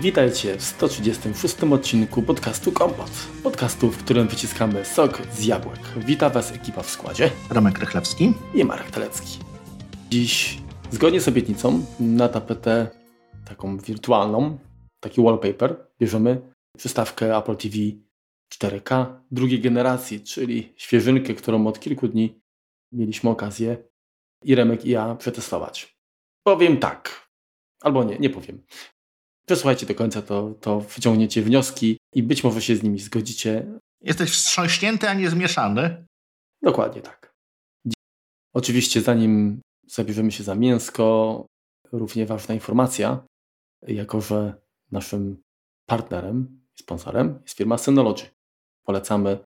Witajcie w 136 odcinku podcastu Kompot. Podcastu, w którym wyciskamy sok z jabłek. Wita Was ekipa w składzie. Romek Rychlewski i Marek Telecki. Dziś, zgodnie z obietnicą, na tapetę taką wirtualną, taki wallpaper, bierzemy przystawkę Apple TV 4K drugiej generacji, czyli świeżynkę, którą od kilku dni mieliśmy okazję i Remek i ja przetestować. Powiem tak, albo nie, nie powiem. Przesłuchajcie do końca, to, to wyciągniecie wnioski i być może się z nimi zgodzicie. Jesteś wstrząśnięty, a nie zmieszany. Dokładnie tak. Oczywiście, zanim zabierzemy się za mięsko, równie ważna informacja, jako że naszym partnerem, sponsorem jest firma Synology. Polecamy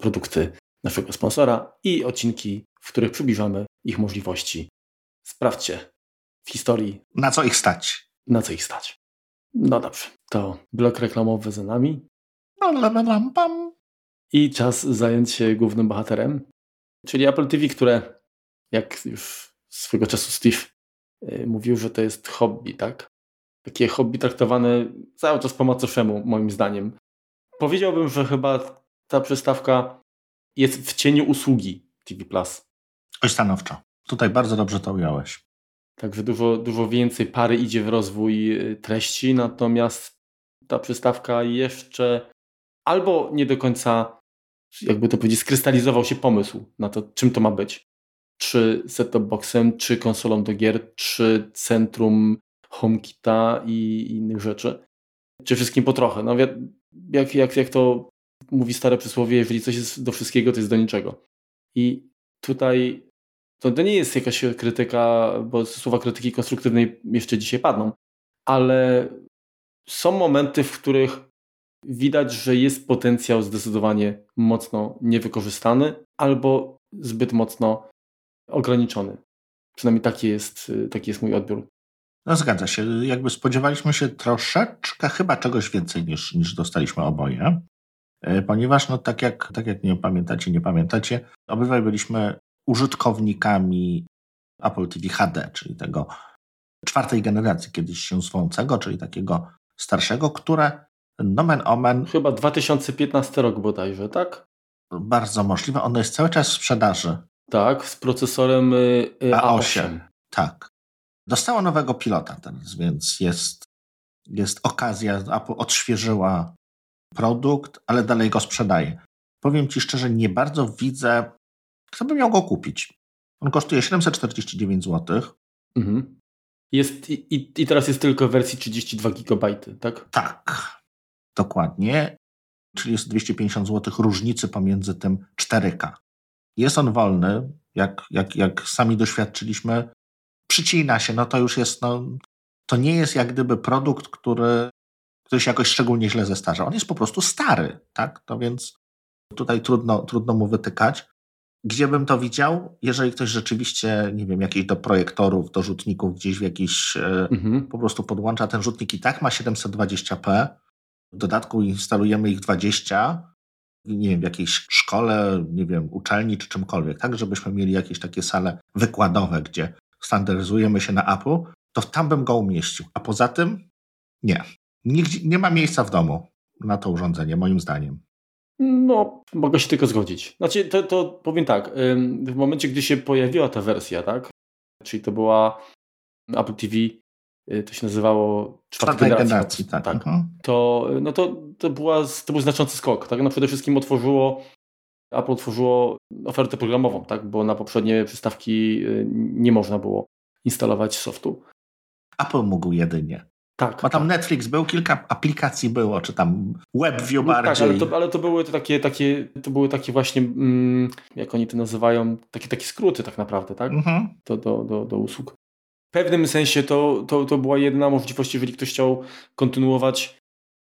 produkty naszego sponsora i odcinki, w których przybliżamy ich możliwości. Sprawdźcie w historii. Na co ich stać? Na co ich stać. No dobrze, to blok reklamowy za nami. I czas zająć się głównym bohaterem, czyli Apple TV, które, jak już swego czasu Steve yy, mówił, że to jest hobby, tak? Takie hobby traktowane cały czas po macoszemu, moim zdaniem. Powiedziałbym, że chyba ta przystawka jest w cieniu usługi TV Plus. Oj, stanowczo. Tutaj bardzo dobrze to ująłeś. Także dużo, dużo więcej pary idzie w rozwój y, treści, natomiast ta przystawka jeszcze albo nie do końca, jakby to powiedzieć, skrystalizował się pomysł na to, czym to ma być. Czy set-top boxem, czy konsolą do gier, czy centrum HomeKita i innych rzeczy. Czy wszystkim po trochę. No, jak, jak, jak to mówi stare przysłowie, jeżeli coś jest do wszystkiego, to jest do niczego. I tutaj to, to nie jest jakaś krytyka, bo słowa krytyki konstruktywnej jeszcze dzisiaj padną, ale są momenty, w których widać, że jest potencjał zdecydowanie mocno niewykorzystany albo zbyt mocno ograniczony. Przynajmniej taki jest, taki jest mój odbiór. No zgadza się. Jakby spodziewaliśmy się troszeczkę chyba czegoś więcej niż, niż dostaliśmy oboje. E, ponieważ, no tak jak, tak jak nie pamiętacie, nie pamiętacie, obydwaj byliśmy użytkownikami Apple TV HD, czyli tego czwartej generacji kiedyś się swącego, czyli takiego starszego, które nomen omen... Chyba 2015 rok bodajże, tak? Bardzo możliwe. Ono jest cały czas w sprzedaży. Tak, z procesorem y, y, A8. A8. Tak. Dostało nowego pilota teraz, więc jest, jest okazja. Apple odświeżyła produkt, ale dalej go sprzedaje. Powiem Ci szczerze, nie bardzo widzę kto by miał go kupić? On kosztuje 749 zł. Mhm. Jest, i, I teraz jest tylko w wersji 32 GB, tak? Tak, dokładnie. Czyli jest 250 zł różnicy pomiędzy tym 4K. Jest on wolny, jak, jak, jak sami doświadczyliśmy. Przycina się, no to już jest, no, to nie jest jak gdyby produkt, który, który się jakoś szczególnie źle zestarza. On jest po prostu stary, tak? To więc tutaj trudno, trudno mu wytykać. Gdzie bym to widział? Jeżeli ktoś rzeczywiście, nie wiem, jakiś do projektorów, do rzutników gdzieś w jakiś e, mhm. po prostu podłącza ten rzutnik i tak ma 720p. W dodatku instalujemy ich 20 nie wiem, w jakiejś szkole, nie wiem, uczelni czy czymkolwiek, tak, żebyśmy mieli jakieś takie sale wykładowe, gdzie standaryzujemy się na Apple, to tam bym go umieścił. A poza tym nie. Nigdzie, nie ma miejsca w domu na to urządzenie, moim zdaniem. No, mogę się tylko zgodzić. Znaczy, to, to powiem tak, w momencie, gdy się pojawiła ta wersja, tak, czyli to była Apple TV, y, to się nazywało czwarta generacja, generacji, tak, tak mhm. to, no to, to, była, to był znaczący skok, tak, no przede wszystkim otworzyło, Apple otworzyło ofertę programową, tak, bo na poprzednie przystawki y, nie można było instalować softu. Apple mógł jedynie. Tak. Bo tam tak. Netflix był, kilka aplikacji było, czy tam WebView no, bardziej. Tak, ale to, ale to były to takie, takie, to były takie właśnie, mm, jak oni to nazywają, takie, takie skróty tak naprawdę, tak? Mhm. To do, do, do usług. W pewnym sensie to, to, to była jedna możliwość, jeżeli ktoś chciał kontynuować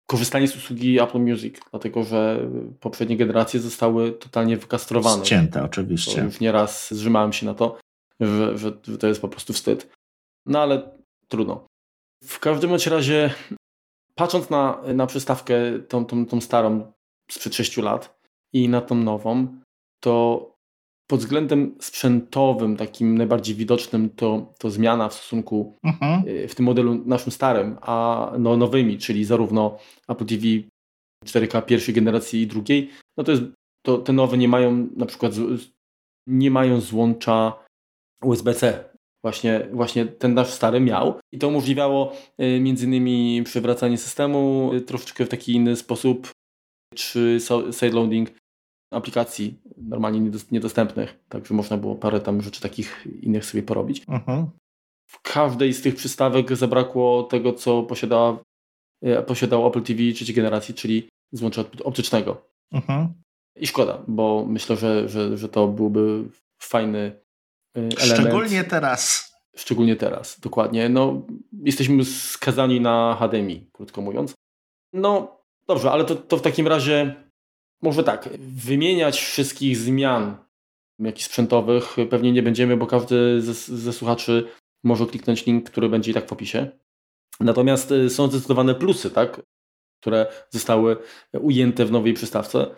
korzystanie z usługi Apple Music, dlatego że poprzednie generacje zostały totalnie wykastrowane. Ścięte oczywiście. To już nieraz zrzymałem się na to, że, że to jest po prostu wstyd. No ale trudno. W każdym razie, patrząc na, na przystawkę, tą, tą, tą starą sprzed 6 lat i na tą nową, to pod względem sprzętowym, takim najbardziej widocznym, to, to zmiana w stosunku mhm. Y, w tym modelu naszym starym, a no, nowymi, czyli zarówno Apple TV 4K pierwszej generacji i drugiej, no to jest, to te nowe nie mają na przykład nie mają złącza USB-C. Właśnie, właśnie ten nasz stary miał i to umożliwiało y, między innymi przywracanie systemu y, troszeczkę w taki inny sposób, czy sideloading aplikacji normalnie niedostępnych, także można było parę tam rzeczy takich innych sobie porobić. Mhm. W każdej z tych przystawek zabrakło tego, co posiadała, e, posiadał Apple TV trzeciej generacji, czyli złącza optycznego. Mhm. I szkoda, bo myślę, że, że, że to byłby fajny element. Szczególnie teraz. Szczególnie teraz, dokładnie. No, jesteśmy skazani na HDMI, krótko mówiąc. No, dobrze, ale to, to w takim razie może tak, wymieniać wszystkich zmian jakichś sprzętowych pewnie nie będziemy, bo każdy ze, ze słuchaczy może kliknąć link, który będzie i tak w opisie. Natomiast y, są zdecydowane plusy, tak, które zostały ujęte w nowej przystawce.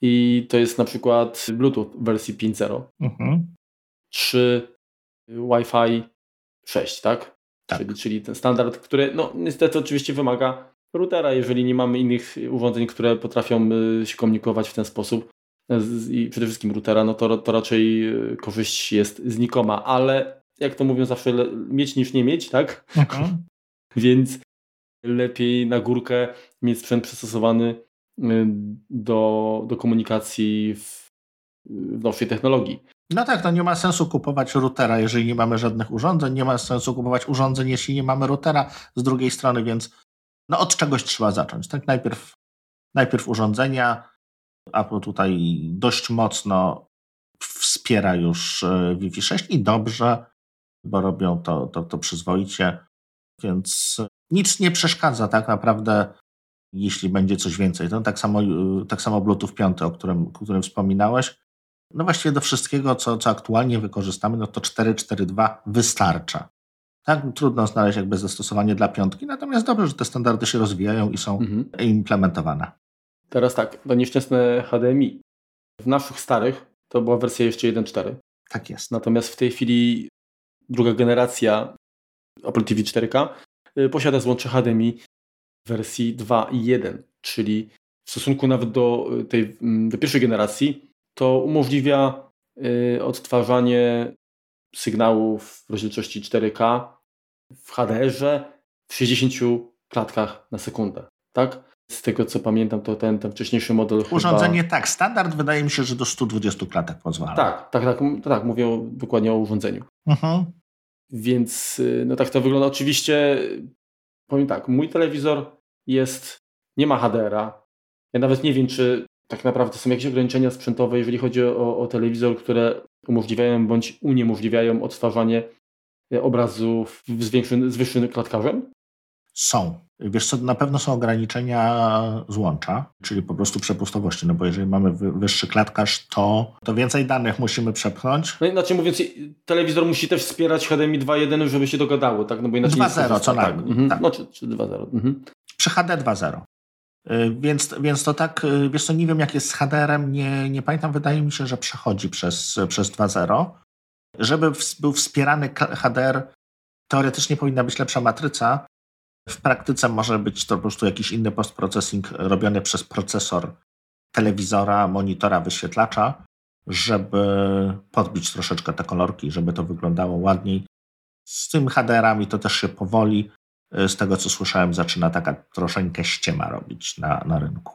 I to jest na przykład Bluetooth wersji 5.0 mhm. Czy Wi-Fi 6, tak? tak. Czyli, czyli ten standard, który no, niestety oczywiście wymaga routera, jeżeli nie mamy innych urządzeń, które potrafią y, się komunikować w ten sposób y, i przede wszystkim routera, no to, to raczej y, korzyść jest znikoma, ale jak to mówią zawsze, mieć niż nie mieć, tak? Mhm. Więc lepiej na górkę mieć sprzęt przystosowany do, do komunikacji w, w nowszej technologii. No tak, no nie ma sensu kupować routera, jeżeli nie mamy żadnych urządzeń, nie ma sensu kupować urządzeń, jeśli nie mamy routera z drugiej strony, więc no od czegoś trzeba zacząć. Tak najpierw, najpierw urządzenia. Apple tutaj dość mocno wspiera już e, Wi-Fi 6 i dobrze, bo robią to, to, to przyzwoicie, więc nic nie przeszkadza tak naprawdę, jeśli będzie coś więcej. No, tak, samo, e, tak samo Bluetooth 5, o którym, o którym wspominałeś. No właściwie do wszystkiego, co, co aktualnie wykorzystamy, no to 4.4.2 wystarcza. Tak, trudno znaleźć jakby zastosowanie dla piątki, natomiast dobrze, że te standardy się rozwijają i są mhm. implementowane. Teraz tak, to nieszczęsne HDMI. W naszych starych to była wersja jeszcze 1.4. Tak jest. Natomiast w tej chwili druga generacja Apple TV 4K y, posiada złącze HDMI w wersji 2.1, czyli w stosunku nawet do y, tej mm, do pierwszej generacji to umożliwia y, odtwarzanie sygnałów w rozdzielczości 4K w HDR-ze w 60 klatkach na sekundę, tak? Z tego co pamiętam, to ten, ten wcześniejszy model. Urządzenie chyba... tak, standard wydaje mi się, że do 120 klatek pozwala. Tak, tak, tak, tak, mówię dokładnie o urządzeniu. Mhm. Więc y, no tak to wygląda. Oczywiście, powiem tak, mój telewizor jest, nie ma HDR-a. Ja nawet nie wiem, czy tak naprawdę są jakieś ograniczenia sprzętowe, jeżeli chodzi o, o telewizor, które umożliwiają bądź uniemożliwiają odtwarzanie e, obrazów z, większym, z wyższym klatkarzem? Są. Wiesz co, na pewno są ograniczenia złącza, czyli po prostu przepustowości, no bo jeżeli mamy wyższy klatkarz, to, to więcej danych musimy przepchnąć. No inaczej mówiąc, telewizor musi też wspierać HDMI 2.1, żeby się dogadało, tak? No bo inaczej 2.0 co najmniej. Tak. Mhm. tak. No czy, czy 2.0. Mhm. Przy HD 2.0. Y, więc, więc to tak, y, wiesz co, nie wiem jak jest z HDR-em, nie, nie pamiętam, wydaje mi się, że przechodzi przez, przez 2.0. Żeby był wspierany HDR, teoretycznie powinna być lepsza matryca. W praktyce może być to po prostu jakiś inny postprocessing robiony przez procesor telewizora, monitora, wyświetlacza, żeby podbić troszeczkę te kolorki, żeby to wyglądało ładniej. Z tym HDR-ami to też się powoli z tego co słyszałem, zaczyna taka troszeczkę ściema robić na, na rynku.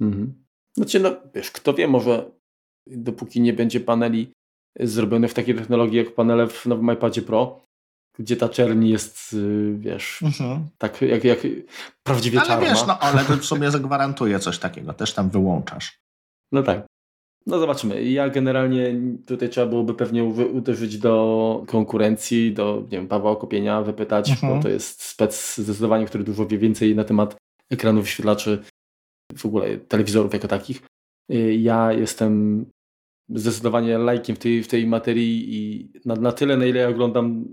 Mhm. Znaczy, no wiesz, kto wie, może dopóki nie będzie paneli zrobionych w takiej technologii jak panele w nowym iPadzie Pro, gdzie ta czerni jest, y, wiesz, mhm. tak jak, jak prawdziwie ale czarna. Ale wiesz, no OLED w sumie zagwarantuje coś takiego, też tam wyłączasz. No tak. No zobaczymy. Ja generalnie tutaj trzeba byłoby pewnie uderzyć do konkurencji, do nie wiem, Pawła Okopienia, wypytać, mhm. bo to jest spec zdecydowanie, który dużo wie więcej na temat ekranów wyświetlaczy, w ogóle telewizorów jako takich. Y, ja jestem zdecydowanie lajkiem w tej, w tej materii i na, na tyle, na ile ja oglądam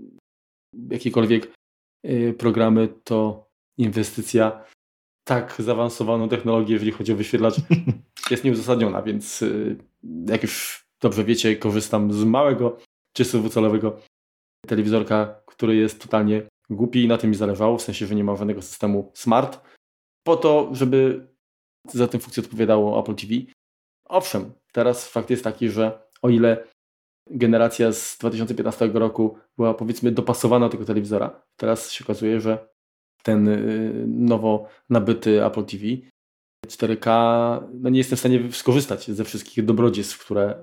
jakiekolwiek y, programy, to inwestycja tak zaawansowaną technologię, jeżeli chodzi o wyświetlacz, jest nieuzasadniona, więc y, jak już dobrze wiecie, korzystam z małego 30-calowego telewizorka, który jest totalnie głupi i na tym mi zależało, w sensie, że nie ma żadnego systemu smart, po to, żeby za tę funkcję odpowiadało Apple TV. Owszem, teraz fakt jest taki, że o ile generacja z 2015 roku była powiedzmy dopasowana do tego telewizora, teraz się okazuje, że ten y, nowo nabyty Apple TV 4K, no nie jestem w stanie skorzystać ze wszystkich dobrodziejstw, które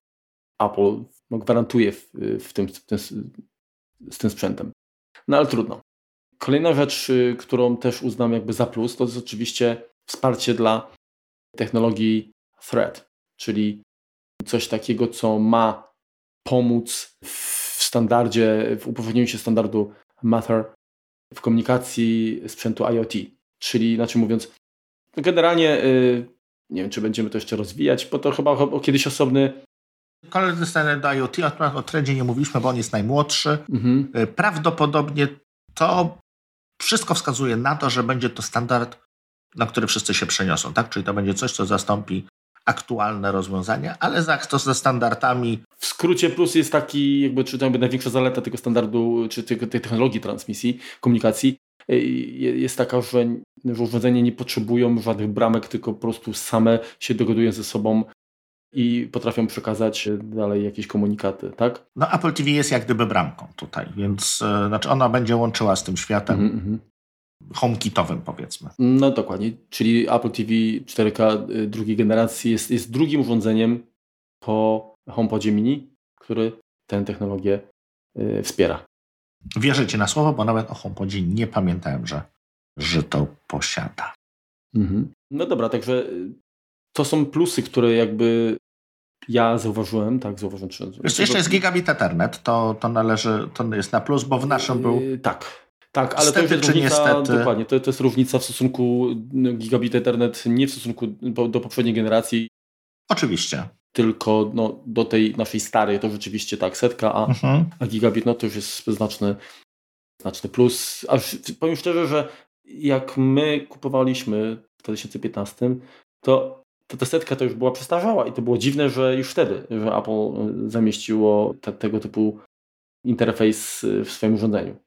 Apple no, gwarantuje w, w tym, w tym, z tym sprzętem. No ale trudno. Kolejna rzecz, y, którą też uznam jakby za plus, to jest oczywiście wsparcie dla technologii Thread, czyli coś takiego, co ma pomóc w standardzie, w upowszechnieniu się standardu Matter w komunikacji sprzętu IoT. Czyli, inaczej mówiąc, generalnie yy, nie wiem, czy będziemy to jeszcze rozwijać, bo to chyba kiedyś osobny Kolejny standard IoT, o trendzie nie mówiliśmy, bo on jest najmłodszy. Mhm. Y, prawdopodobnie to wszystko wskazuje na to, że będzie to standard, na który wszyscy się przeniosą, tak? Czyli to będzie coś, co zastąpi aktualne rozwiązania, ale za to ze standardami. W skrócie plus jest taki, jakby, czy jakby największa zaleta tego standardu, czy tej, tej technologii transmisji, komunikacji, jest taka, że, że urządzenia nie potrzebują żadnych bramek, tylko po prostu same się dogadują ze sobą i potrafią przekazać dalej jakieś komunikaty, tak? No Apple TV jest jak gdyby bramką tutaj, więc e, znaczy ona będzie łączyła z tym światem mm -hmm. HomeKitowym powiedzmy. No dokładnie, czyli Apple TV 4K y, drugiej generacji jest, jest drugim urządzeniem po HomePodzie mini, który tę technologię y, wspiera. Wierzę Ci na słowo, bo nawet o HomePodzie nie pamiętałem, że, że to posiada. Mhm. No dobra, także y, to są plusy, które jakby ja zauważyłem, tak, zauważyłem. Czy, Jeszcze, jeszcze jest gigabit Ethernet, to, to należy, to jest na plus, bo w naszym był... Yy, tak, tak, ale to jest różnica, dokładnie, to, to jest różnica w stosunku no, gigabit Ethernet nie w stosunku do poprzedniej generacji. Oczywiście. Tylko no, do tej naszej starej to rzeczywiście tak, setka, a, mhm. a gigabit no to już jest znaczny, znaczny plus. A powiem szczerze, że jak my kupowaliśmy w 2015, to to ta setka to już była przestarzała i to było dziwne, że już wtedy, że Apple e, zamieściło te, tego typu interfejs e, w swoim urządzeniu.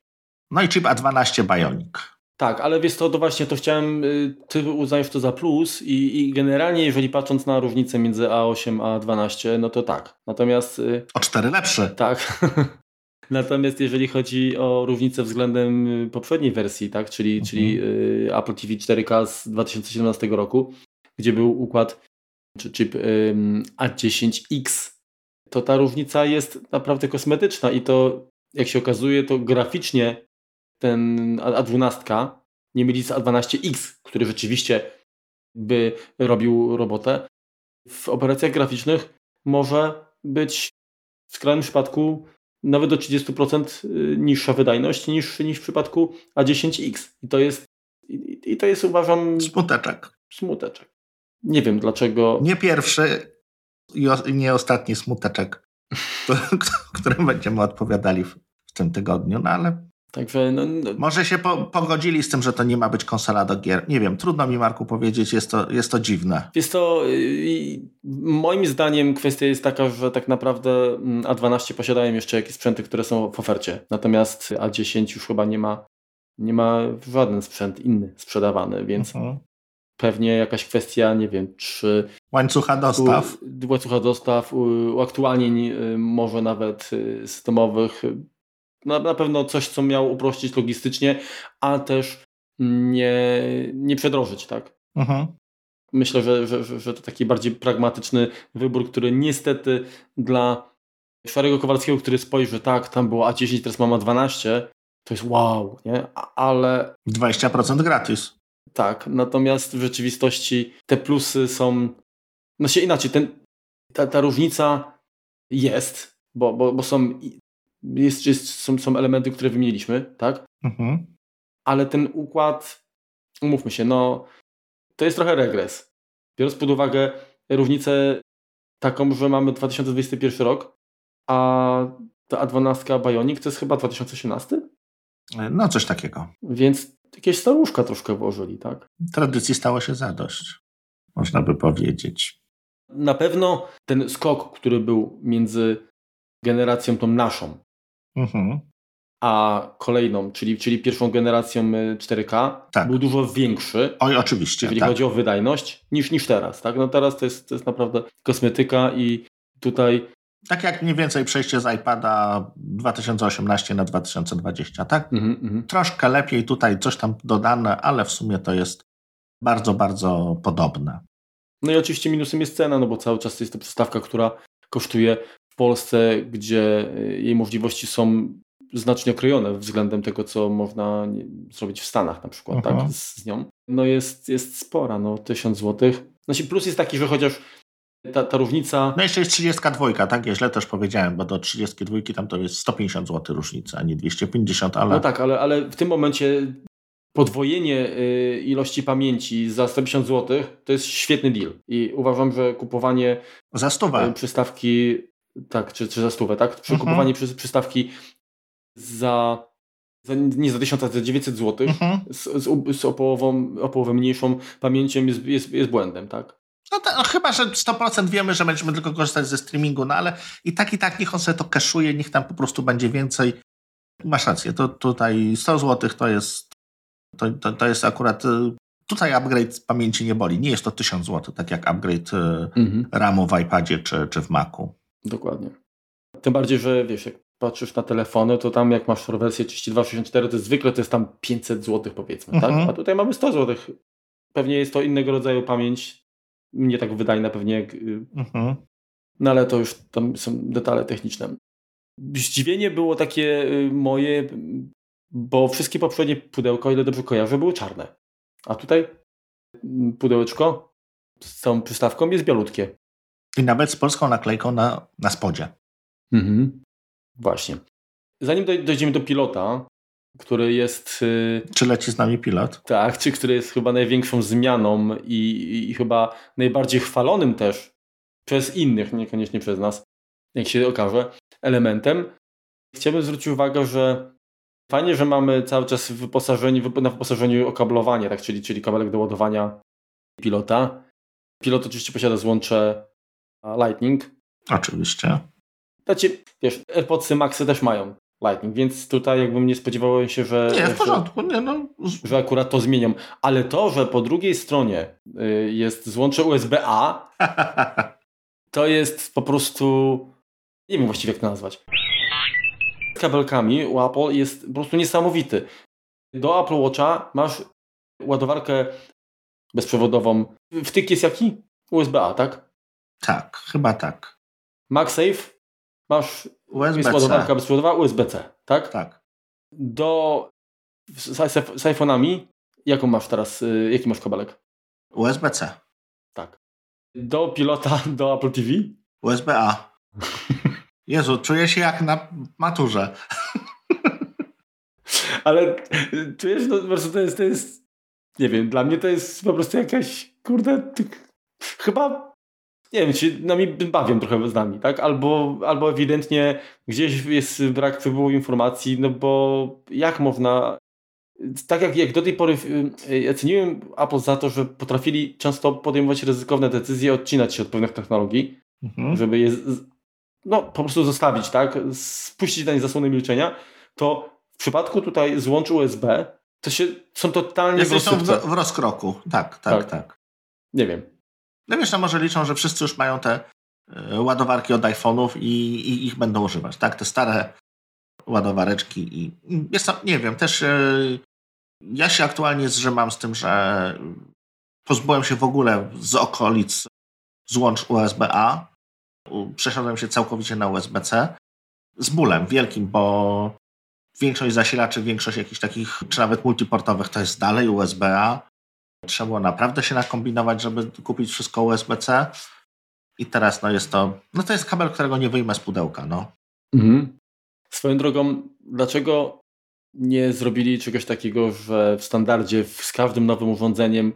No i chip A12 Bionic. Tak, ale wiesz to, to właśnie to chciałem, e, ty uznajesz to za plus i, i generalnie jeżeli patrząc na różnicę między A8 a A12, no to tak. Natomiast... O 4 lepsze. Tak. Natomiast jeżeli chodzi o różnicę względem poprzedniej wersji, tak, czyli, mhm. czyli Apple TV 4K z 2017 roku, gdzie był układ czy chip A10X, to ta różnica jest naprawdę kosmetyczna i to, jak się okazuje, to graficznie ten A12 nie myli z A12X, który rzeczywiście by robił robotę. W operacjach graficznych może być w skrajnym przypadku nawet do 30% y, niższa wydajność niż, niż w przypadku A10X. I to jest, i, i to jest uważam... Smuteczek. Smuteczek. Nie wiem dlaczego. Nie pierwszy i nie ostatni smuteczek, którym będziemy odpowiadali w, w tym tygodniu, no ale Także, no, no. Może się po, pogodzili z tym, że to nie ma być konsola do gier. Nie wiem, trudno mi Marku powiedzieć, jest to, jest to dziwne. Jest to, y, moim zdaniem kwestia jest taka, że tak naprawdę mm, A12 posiadają jeszcze jakieś sprzęty, które są w ofercie. Natomiast A10 już chyba nie ma, nie ma żaden sprzęt inny sprzedawany, więc mhm. pewnie jakaś kwestia, nie wiem, czy... Łańcucha dostaw. U, łańcucha dostaw, uaktualnień y, może nawet y, systemowych. Na, na pewno coś, co miało uprościć logistycznie, a też nie, nie przedrożyć, tak? Mhm. Myślę, że, że, że to taki bardziej pragmatyczny wybór, który niestety dla Szarego Kowalskiego, który spojrzy, tak, tam było A10, teraz mam A12, to jest wow, nie? Ale... 20% gratis. Tak, natomiast w rzeczywistości te plusy są. No się inaczej, ten, ta, ta różnica jest, bo, bo, bo są, jest, jest, są, są elementy, które wymieniliśmy, tak? Mhm. Ale ten układ, umówmy się, no to jest trochę regres. Biorąc pod uwagę różnicę taką, że mamy 2021 rok, a ta A12 Bionic to jest chyba 2018? No, coś takiego. Więc jakieś staruszka troszkę włożyli, tak? Tradycji stało się zadość, można by powiedzieć. Na pewno ten skok, który był między generacją tą naszą, mhm. a kolejną, czyli, czyli pierwszą generacją 4K, y, tak. był dużo większy. Oj, oczywiście. Jeżeli tak. chodzi o wydajność, niż, niż teraz. Tak? No teraz to jest, to jest naprawdę kosmetyka i tutaj tak jak mniej więcej przejście z iPada 2018 na 2020, tak? Mm -hmm. Troszkę lepiej tutaj coś tam dodane, ale w sumie to jest bardzo, bardzo podobne. No i oczywiście minusem jest cena, no bo cały czas jest to przystawka, która kosztuje w Polsce, gdzie y, jej możliwości są znacznie okrojone względem tego, co można zrobić w Stanach na przykład, tak, z, z, nią. No jest, jest spora, no 1000 zł. Znaczy plus jest taki, że chociaż ta, ta różnica... No jeszcze jest 32, tak? Ja źle też powiedziałem, bo do 32 tam to jest 150 zł różnica, a nie 250, ale... No tak, ale, ale w tym momencie podwojenie y, ilości pamięci za 150 zł to jest świetny deal. I uważam, że kupowanie za stówę. Y, przystawki, tak, czy, czy za stówę, tak? Przy, mhm. Kupowanie przy, przystawki za, za, nie za 1000, a za 900 zł mhm. z, z, z o, połową, o połowę mniejszą pamięcią jest, jest, jest błędem, tak? No, to, no chyba, że 100% wiemy, że będziemy tylko korzystać ze streamingu, no ale i tak, i tak niech on sobie to kaszuje, niech tam po prostu będzie więcej. Masz rację, to tutaj 100 zł to jest to, to, to jest akurat y, tutaj upgrade pamięci nie boli. Nie jest to 1000 zł, tak jak upgrade y, mhm. RAMu w iPadzie czy, czy w Macu. Dokładnie. Tym bardziej, że wiesz, jak patrzysz na telefony, to tam jak masz wersję 3264, to zwykle to jest tam 500 zł powiedzmy, tak? mhm. tak? A tutaj mamy 100 zł. Pewnie jest to innego rodzaju pamięć, nie tak wydajna pewnie jak... Y, mhm. No ale to już tam są detale techniczne. Zdziwienie było takie moje, bo wszystkie poprzednie pudełka, o ile dobrze kojarzę, były czarne. A tutaj pudełeczko z całą przystawką jest bialutkie. I nawet z polską naklejką na, na spodzie. Mhm. Właśnie. Zanim dojdziemy do pilota, który jest. Y, czy leci z nami pilot? Tak, czy który jest chyba największą zmianą i, i, i chyba najbardziej chwalonym też przez innych, niekoniecznie przez nas, jak się okaże, elementem. Chciałbym zwrócić uwagę, że Fajnie, że mamy cały czas wyposażenie, na wyposażeniu okablowanie, tak, czyli, czyli kabelek do ładowania pilota. Pilot oczywiście posiada złącze Lightning. Oczywiście. Znaczy, wiesz, AirPodsy Maxy też mają Lightning, więc tutaj jakbym nie spodziewał się, że... Nie, w porządku, nie no. Że akurat to zmienią. Ale to, że po drugiej stronie y, jest złącze USB-A, to jest po prostu... Nie wiem właściwie jak to nazwać kabelkami u Apple jest po prostu niesamowity. Do Apple Watcha masz ładowarkę bezprzewodową. Wtyk jest jaki? USB-A, tak? Tak, chyba tak. MagSafe masz USB jest ładowarka bezprzewodowa USB-C, tak? Tak. Do z, z, z iPhone'ami jaką masz teraz, y, jaki masz kabelek? USB-C. Tak. Do pilota, do Apple TV? USB-A. Jezu, czuję się jak na maturze. Ale czujesz, no po prostu to jest, to jest, nie wiem, dla mnie to jest po prostu jakaś, kurde, chyba, nie wiem, się nami bawią trochę z nami, tak? Albo, albo ewidentnie gdzieś jest brak przepływu informacji, no bo jak można tak jak, jak do tej pory ja ceniłem Apple za to, że potrafili często podejmować ryzykowne decyzje, odcinać się od pewnych technologii, mhm. żeby je no, po prostu zostawić, tak, spuścić na nie zasłony milczenia, to w przypadku tutaj złącz USB to się są totalnie w, są w, w rozkroku. Tak, tak, tak, tak. Nie wiem. No wiesz, no może liczą, że wszyscy już mają te y, ładowarki od iPhone'ów i, i, ich będą używać, tak? Te stare ładowareczki i jest to, nie wiem, też y, ja się aktualnie zrzymam z tym, że pozbyłem się w ogóle z okolic złącz USB-A przesiadłem się całkowicie na USB-C z bólem wielkim, bo większość zasilaczy, większość jakichś takich, czy nawet multiportowych to jest dalej USB-A. Trzeba było naprawdę się nakombinować, żeby kupić wszystko USB-C. I teraz no jest to, no to jest kabel, którego nie wyjmę z pudełka, no. Mhm. Swoją drogą, dlaczego nie zrobili czegoś takiego, że w standardzie z każdym nowym urządzeniem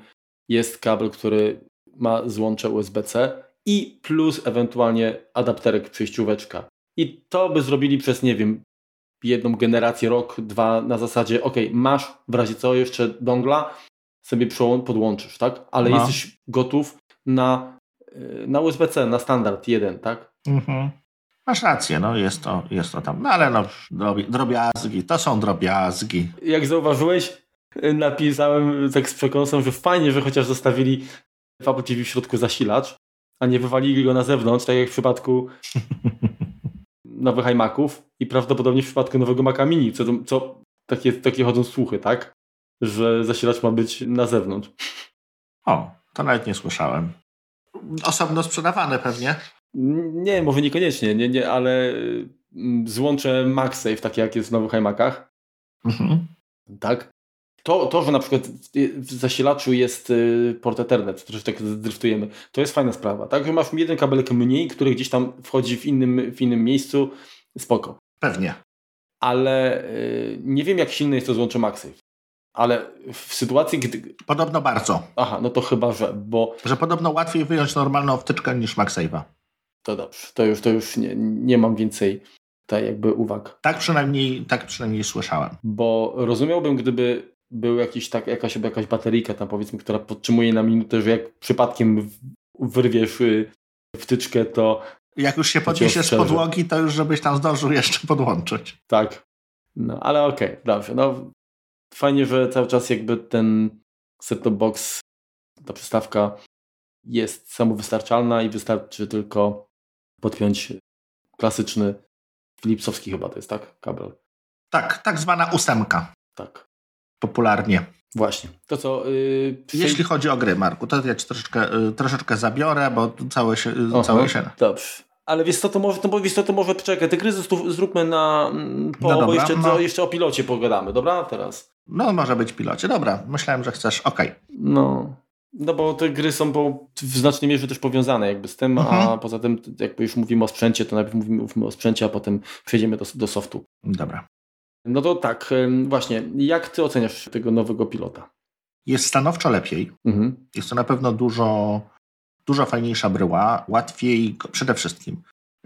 jest kabel, który ma złącze USB-C i plus ewentualnie adapterek przejścióweczka. I to by zrobili przez, nie wiem, jedną generację, rok, dwa na zasadzie, ok, masz w razie co jeszcze dongla, sobie podłączysz, tak? Ale no. jesteś gotów na y, na USB-C, na standard jeden, tak? Mhm. Masz rację, no jest to, jest to tam. No ale no, drobiazgi, to są drobiazgi. Jak zauważyłeś, napisałem tak z przekąsem, że fajnie, że chociaż zostawili w Apple TV w środku zasilacz, a nie wywalili go na zewnątrz, tak jak w przypadku nowych iMaców i prawdopodobnie w przypadku nowego Maca Mini, co, co takie, takie chodzą słuchy, tak? Że zasilacz ma być na zewnątrz. O, to nawet nie słyszałem. Osobno sprzedawane pewnie? Nie, może niekoniecznie, nie, nie, ale mm, złącze MagSafe, takie jak jest w nowych iMacach. Mhm. Tak? To, to, że na przykład w zasilaczu jest y, port Ethernet, troszkę tak driftujemy, to jest fajna sprawa, tak? Że masz jeden kabelek mniej, który gdzieś tam wchodzi w innym, w innym miejscu, spoko. Pewnie. Ale y, nie wiem, jak silne jest to złącze MagSafe. Ale w sytuacji, gdy... Podobno bardzo. Aha, no to chyba, że, bo... Że podobno łatwiej wyjąć normalną wtyczkę niż MagSafe'a. To dobrze, to już, to już nie, nie mam więcej tutaj jakby uwag. Tak przynajmniej, tak przynajmniej słyszałem. Bo rozumiałbym, gdyby był jakiś, tak, jakaś, jakaś bateryjka tam powiedzmy, która podtrzymuje na minutę, że jak przypadkiem wyrwiesz y, wtyczkę, to jak już się podniesiesz z podłogi, to już żebyś tam zdążył jeszcze podłączyć. Tak. No, ale okej, okay, dobrze. No, fajnie, że cały czas jakby ten set-top box, ta przystawka jest samowystarczalna i wystarczy tylko podpiąć klasyczny Philipsowski chyba to jest, tak? Kabel. Tak, tak zwana ósemka. Tak popularnie. Właśnie. To co. Yy, Jeśli chodzi o gry, Marku, to ja ci troszeczkę, yy, troszeczkę zabiorę, bo całe się. Aha, całe się... Dobrze. Ale wiesz co, to może, to, wiesz co, to może czekaj, te gry zróbmy na mm, po, no dobra, bo jeszcze, no. jeszcze o pilocie pogadamy, dobra? Teraz. No może być pilocie, dobra. Myślałem, że chcesz, okej. Okay. No. No bo te gry są bo w znacznej mierze też powiązane jakby z tym, mhm. a poza tym jakby już mówimy o sprzęcie, to najpierw mówimy, mówimy o sprzęcie, a potem przejdziemy do, do softu. Dobra. No to tak, właśnie. Jak ty oceniasz tego nowego pilota? Jest stanowczo lepiej. Mhm. Jest to na pewno dużo, dużo fajniejsza bryła. Łatwiej, przede wszystkim,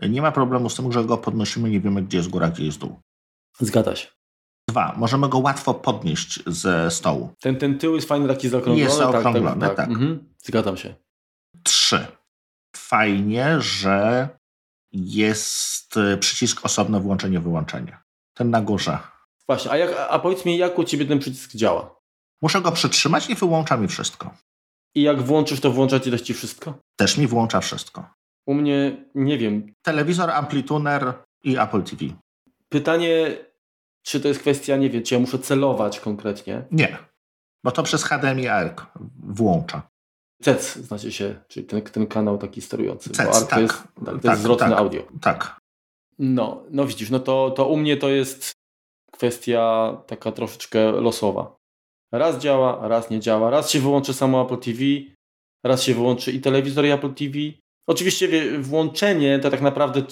nie ma problemu z tym, że go podnosimy, nie wiemy, gdzie jest góra, gdzie jest dół. Zgadza się. Dwa, możemy go łatwo podnieść ze stołu. Ten, ten tył jest fajny, taki zaokrąglony. Jest tak, zaokrąglony, tak. tak. tak. Mhm. Zgadzam się. Trzy. Fajnie, że jest przycisk osobno włączenie-wyłączenie. Ten na górze. Właśnie, a, jak, a powiedz mi, jak u Ciebie ten przycisk działa? Muszę go przytrzymać i wyłącza mi wszystko. I jak włączysz, to włącza Ci też Ci wszystko? Też mi włącza wszystko. U mnie, nie wiem. Telewizor, amplituner i Apple TV. Pytanie, czy to jest kwestia, nie wiem, czy ja muszę celować konkretnie? Nie, bo to przez HDMI ARC włącza. CEC znaczy się, czyli ten, ten kanał taki sterujący. CEC, tak. To jest, tak, to tak, jest zwrotne tak, audio. Tak. No, no widzisz, no to, to u mnie to jest kwestia taka troszeczkę losowa. Raz działa, raz nie działa. Raz się wyłączy samo Apple TV, raz się wyłączy i telewizor i Apple TV. Oczywiście włączenie to tak naprawdę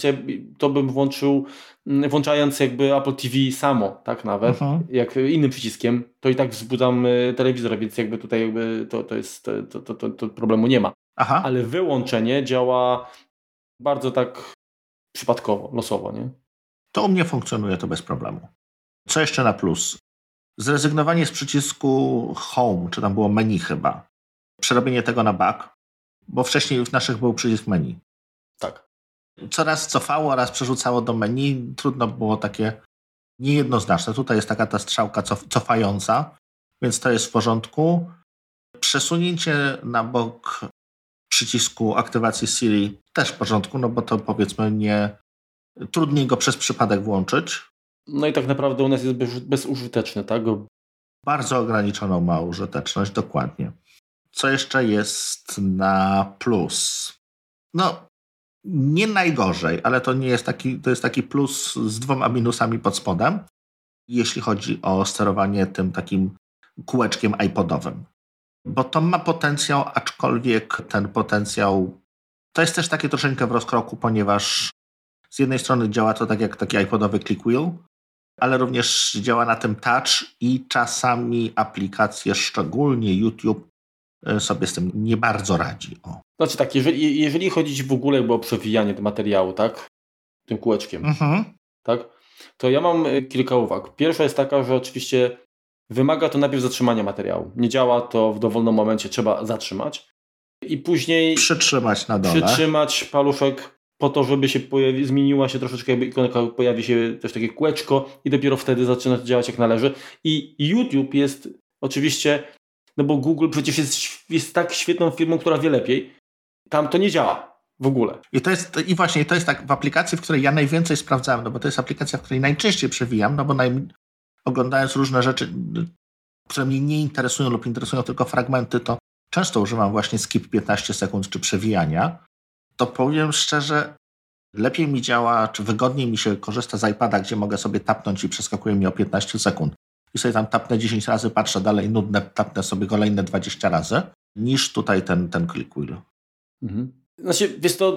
to bym włączył, mm, włączając jakby Apple TV samo, tak nawet, Aha. jak innym przyciskiem, to i tak wzbudzam y, telewizor, więc jakby tutaj jakby to, to jest, to, to, to, to problemu nie ma. Aha. Ale wyłączenie działa bardzo tak przypadkowo, losowo, nie? To u mnie funkcjonuje to bez problemu. Co jeszcze na plus? Zrezygnowanie z przycisku Home, czy tam było menu chyba. Przerobienie tego na back, bo wcześniej w naszych był przycisk menu. Tak. Coraz cofało, raz przerzucało do menu. Trudno było takie niejednoznaczne. Tutaj jest taka ta strzałka cof cofająca, więc to jest w porządku. Przesunięcie na bok przycisku aktywacji Siri też w porządku, no bo to powiedzmy nie trudniej go przez przypadek włączyć. No i tak naprawdę u nas jest bez, bezużyteczny, tak? Bardzo ograniczoną ma użyteczność, dokładnie. Co jeszcze jest na plus? No, nie najgorzej, ale to nie jest taki, to jest taki plus z dwoma minusami pod spodem, jeśli chodzi o sterowanie tym takim kółeczkiem iPodowym. Bo to ma potencjał, aczkolwiek ten potencjał to jest też takie troszeczkę w rozkroku, ponieważ z jednej strony działa to tak jak taki iPodowy click wheel, ale również działa na tym touch i czasami aplikacje, szczególnie YouTube, sobie z tym nie bardzo radzi. O. Znaczy tak, jeżeli, jeżeli chodzi w ogóle o przewijanie tego materiału, tak? Tym kółeczkiem, mhm. tak? To ja mam e, kilka uwag. Pierwsza jest taka, że oczywiście wymaga to najpierw zatrzymania materiału. Nie działa to w dowolnym momencie, trzeba zatrzymać. i później przytrzymać na dole. Przytrzymać paluszek po to, żeby się pojawi, zmieniła się troszeczkę, jakby ikonka, pojawi się też takie kółeczko i dopiero wtedy zaczyna działać jak należy. I YouTube jest oczywiście, no bo Google przecież jest, jest tak świetną firmą, która wie lepiej. Tam to nie działa. W ogóle. I to jest, i właśnie to jest tak w aplikacji, w której ja najwięcej sprawdzałem, no bo to jest aplikacja, w której najczęściej przewijam, no bo naj, oglądając różne rzeczy, które mnie nie interesują lub interesują tylko fragmenty, to często używam właśnie skip 15 sekund czy przewijania. To powiem szczerze, lepiej mi działa, czy wygodniej mi się korzysta z iPada, gdzie mogę sobie tapnąć i przeskakuje mi o 15 sekund. I sobie tam tapnę 10 razy, patrzę dalej, nudne, tapnę sobie kolejne 20 razy, niż tutaj ten, ten click wheel. Mhm. Znaczy, wiesz to,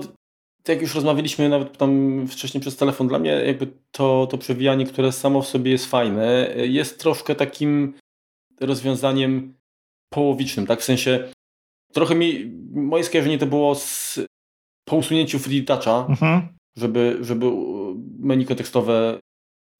jak już rozmawialiśmy nawet tam wcześniej przez telefon, dla mnie jakby to, to przewijanie, które samo w sobie jest fajne, jest troszkę takim rozwiązaniem połowicznym, tak? W sensie trochę mi, moje skojarzenie to było z po usunięciu free toucha, mhm. żeby, żeby menu kontekstowe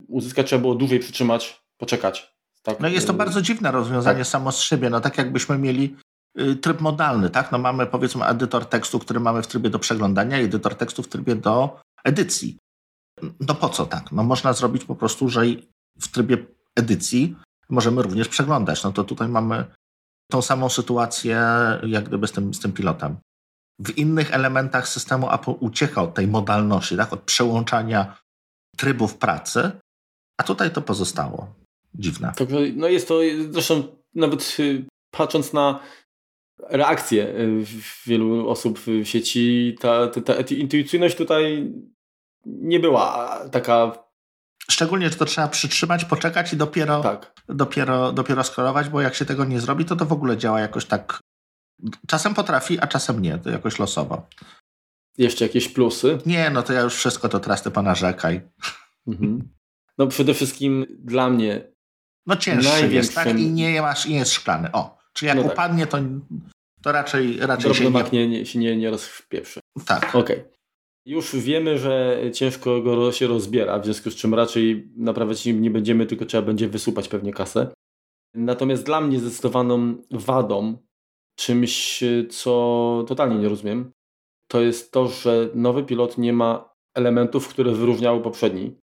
uzyskać, trzeba było dłużej przytrzymać, poczekać. Tak? No jest to bardzo dziwne rozwiązanie tak. samo z siebie, no tak jakbyśmy mieli Y, tryb modalny, tak? No mamy powiedzmy edytor tekstu, który mamy w trybie do przeglądania i edytor tekstu w trybie do edycji. No po co tak? No można zrobić po prostu, że w trybie edycji możemy również przeglądać. No to tutaj mamy tą samą sytuację jak gdyby z tym, z tym pilotem. W innych elementach systemu Apple ucieka od tej modalności, tak? od przełączania trybów pracy, a tutaj to pozostało. Dziwne. Także no jest to, zresztą nawet y, patrząc na reakcje y, wielu osób w sieci, ta, ta, ta intuicyjność tutaj nie była taka. Szczególnie, że to trzeba przytrzymać, poczekać i dopiero, tak. dopiero, dopiero scrollować, bo jak się tego nie zrobi, to to w ogóle działa jakoś tak. Czasem potrafi, a czasem nie, to jakoś losowo. Jeszcze jakieś plusy? Nie, no to ja już wszystko to teraz ty ponarzekaj. Mhm. No przede wszystkim dla mnie. No cięższy jest, tak? I nie, masz, nie jest szklany. O, Czyli jak no tak. upadnie, to, to raczej, raczej się nie... nie, się nie, nie. Tak. Okej. Okay. Już wiemy, że ciężko go się rozbiera, w związku z czym raczej naprawiać nim nie będziemy, tylko trzeba będzie wysupać pewnie kasę. Natomiast dla mnie zdecydowaną wadą, czymś, co totalnie nie rozumiem, to jest to, że nowy pilot nie ma elementów, które wyróżniały poprzedni,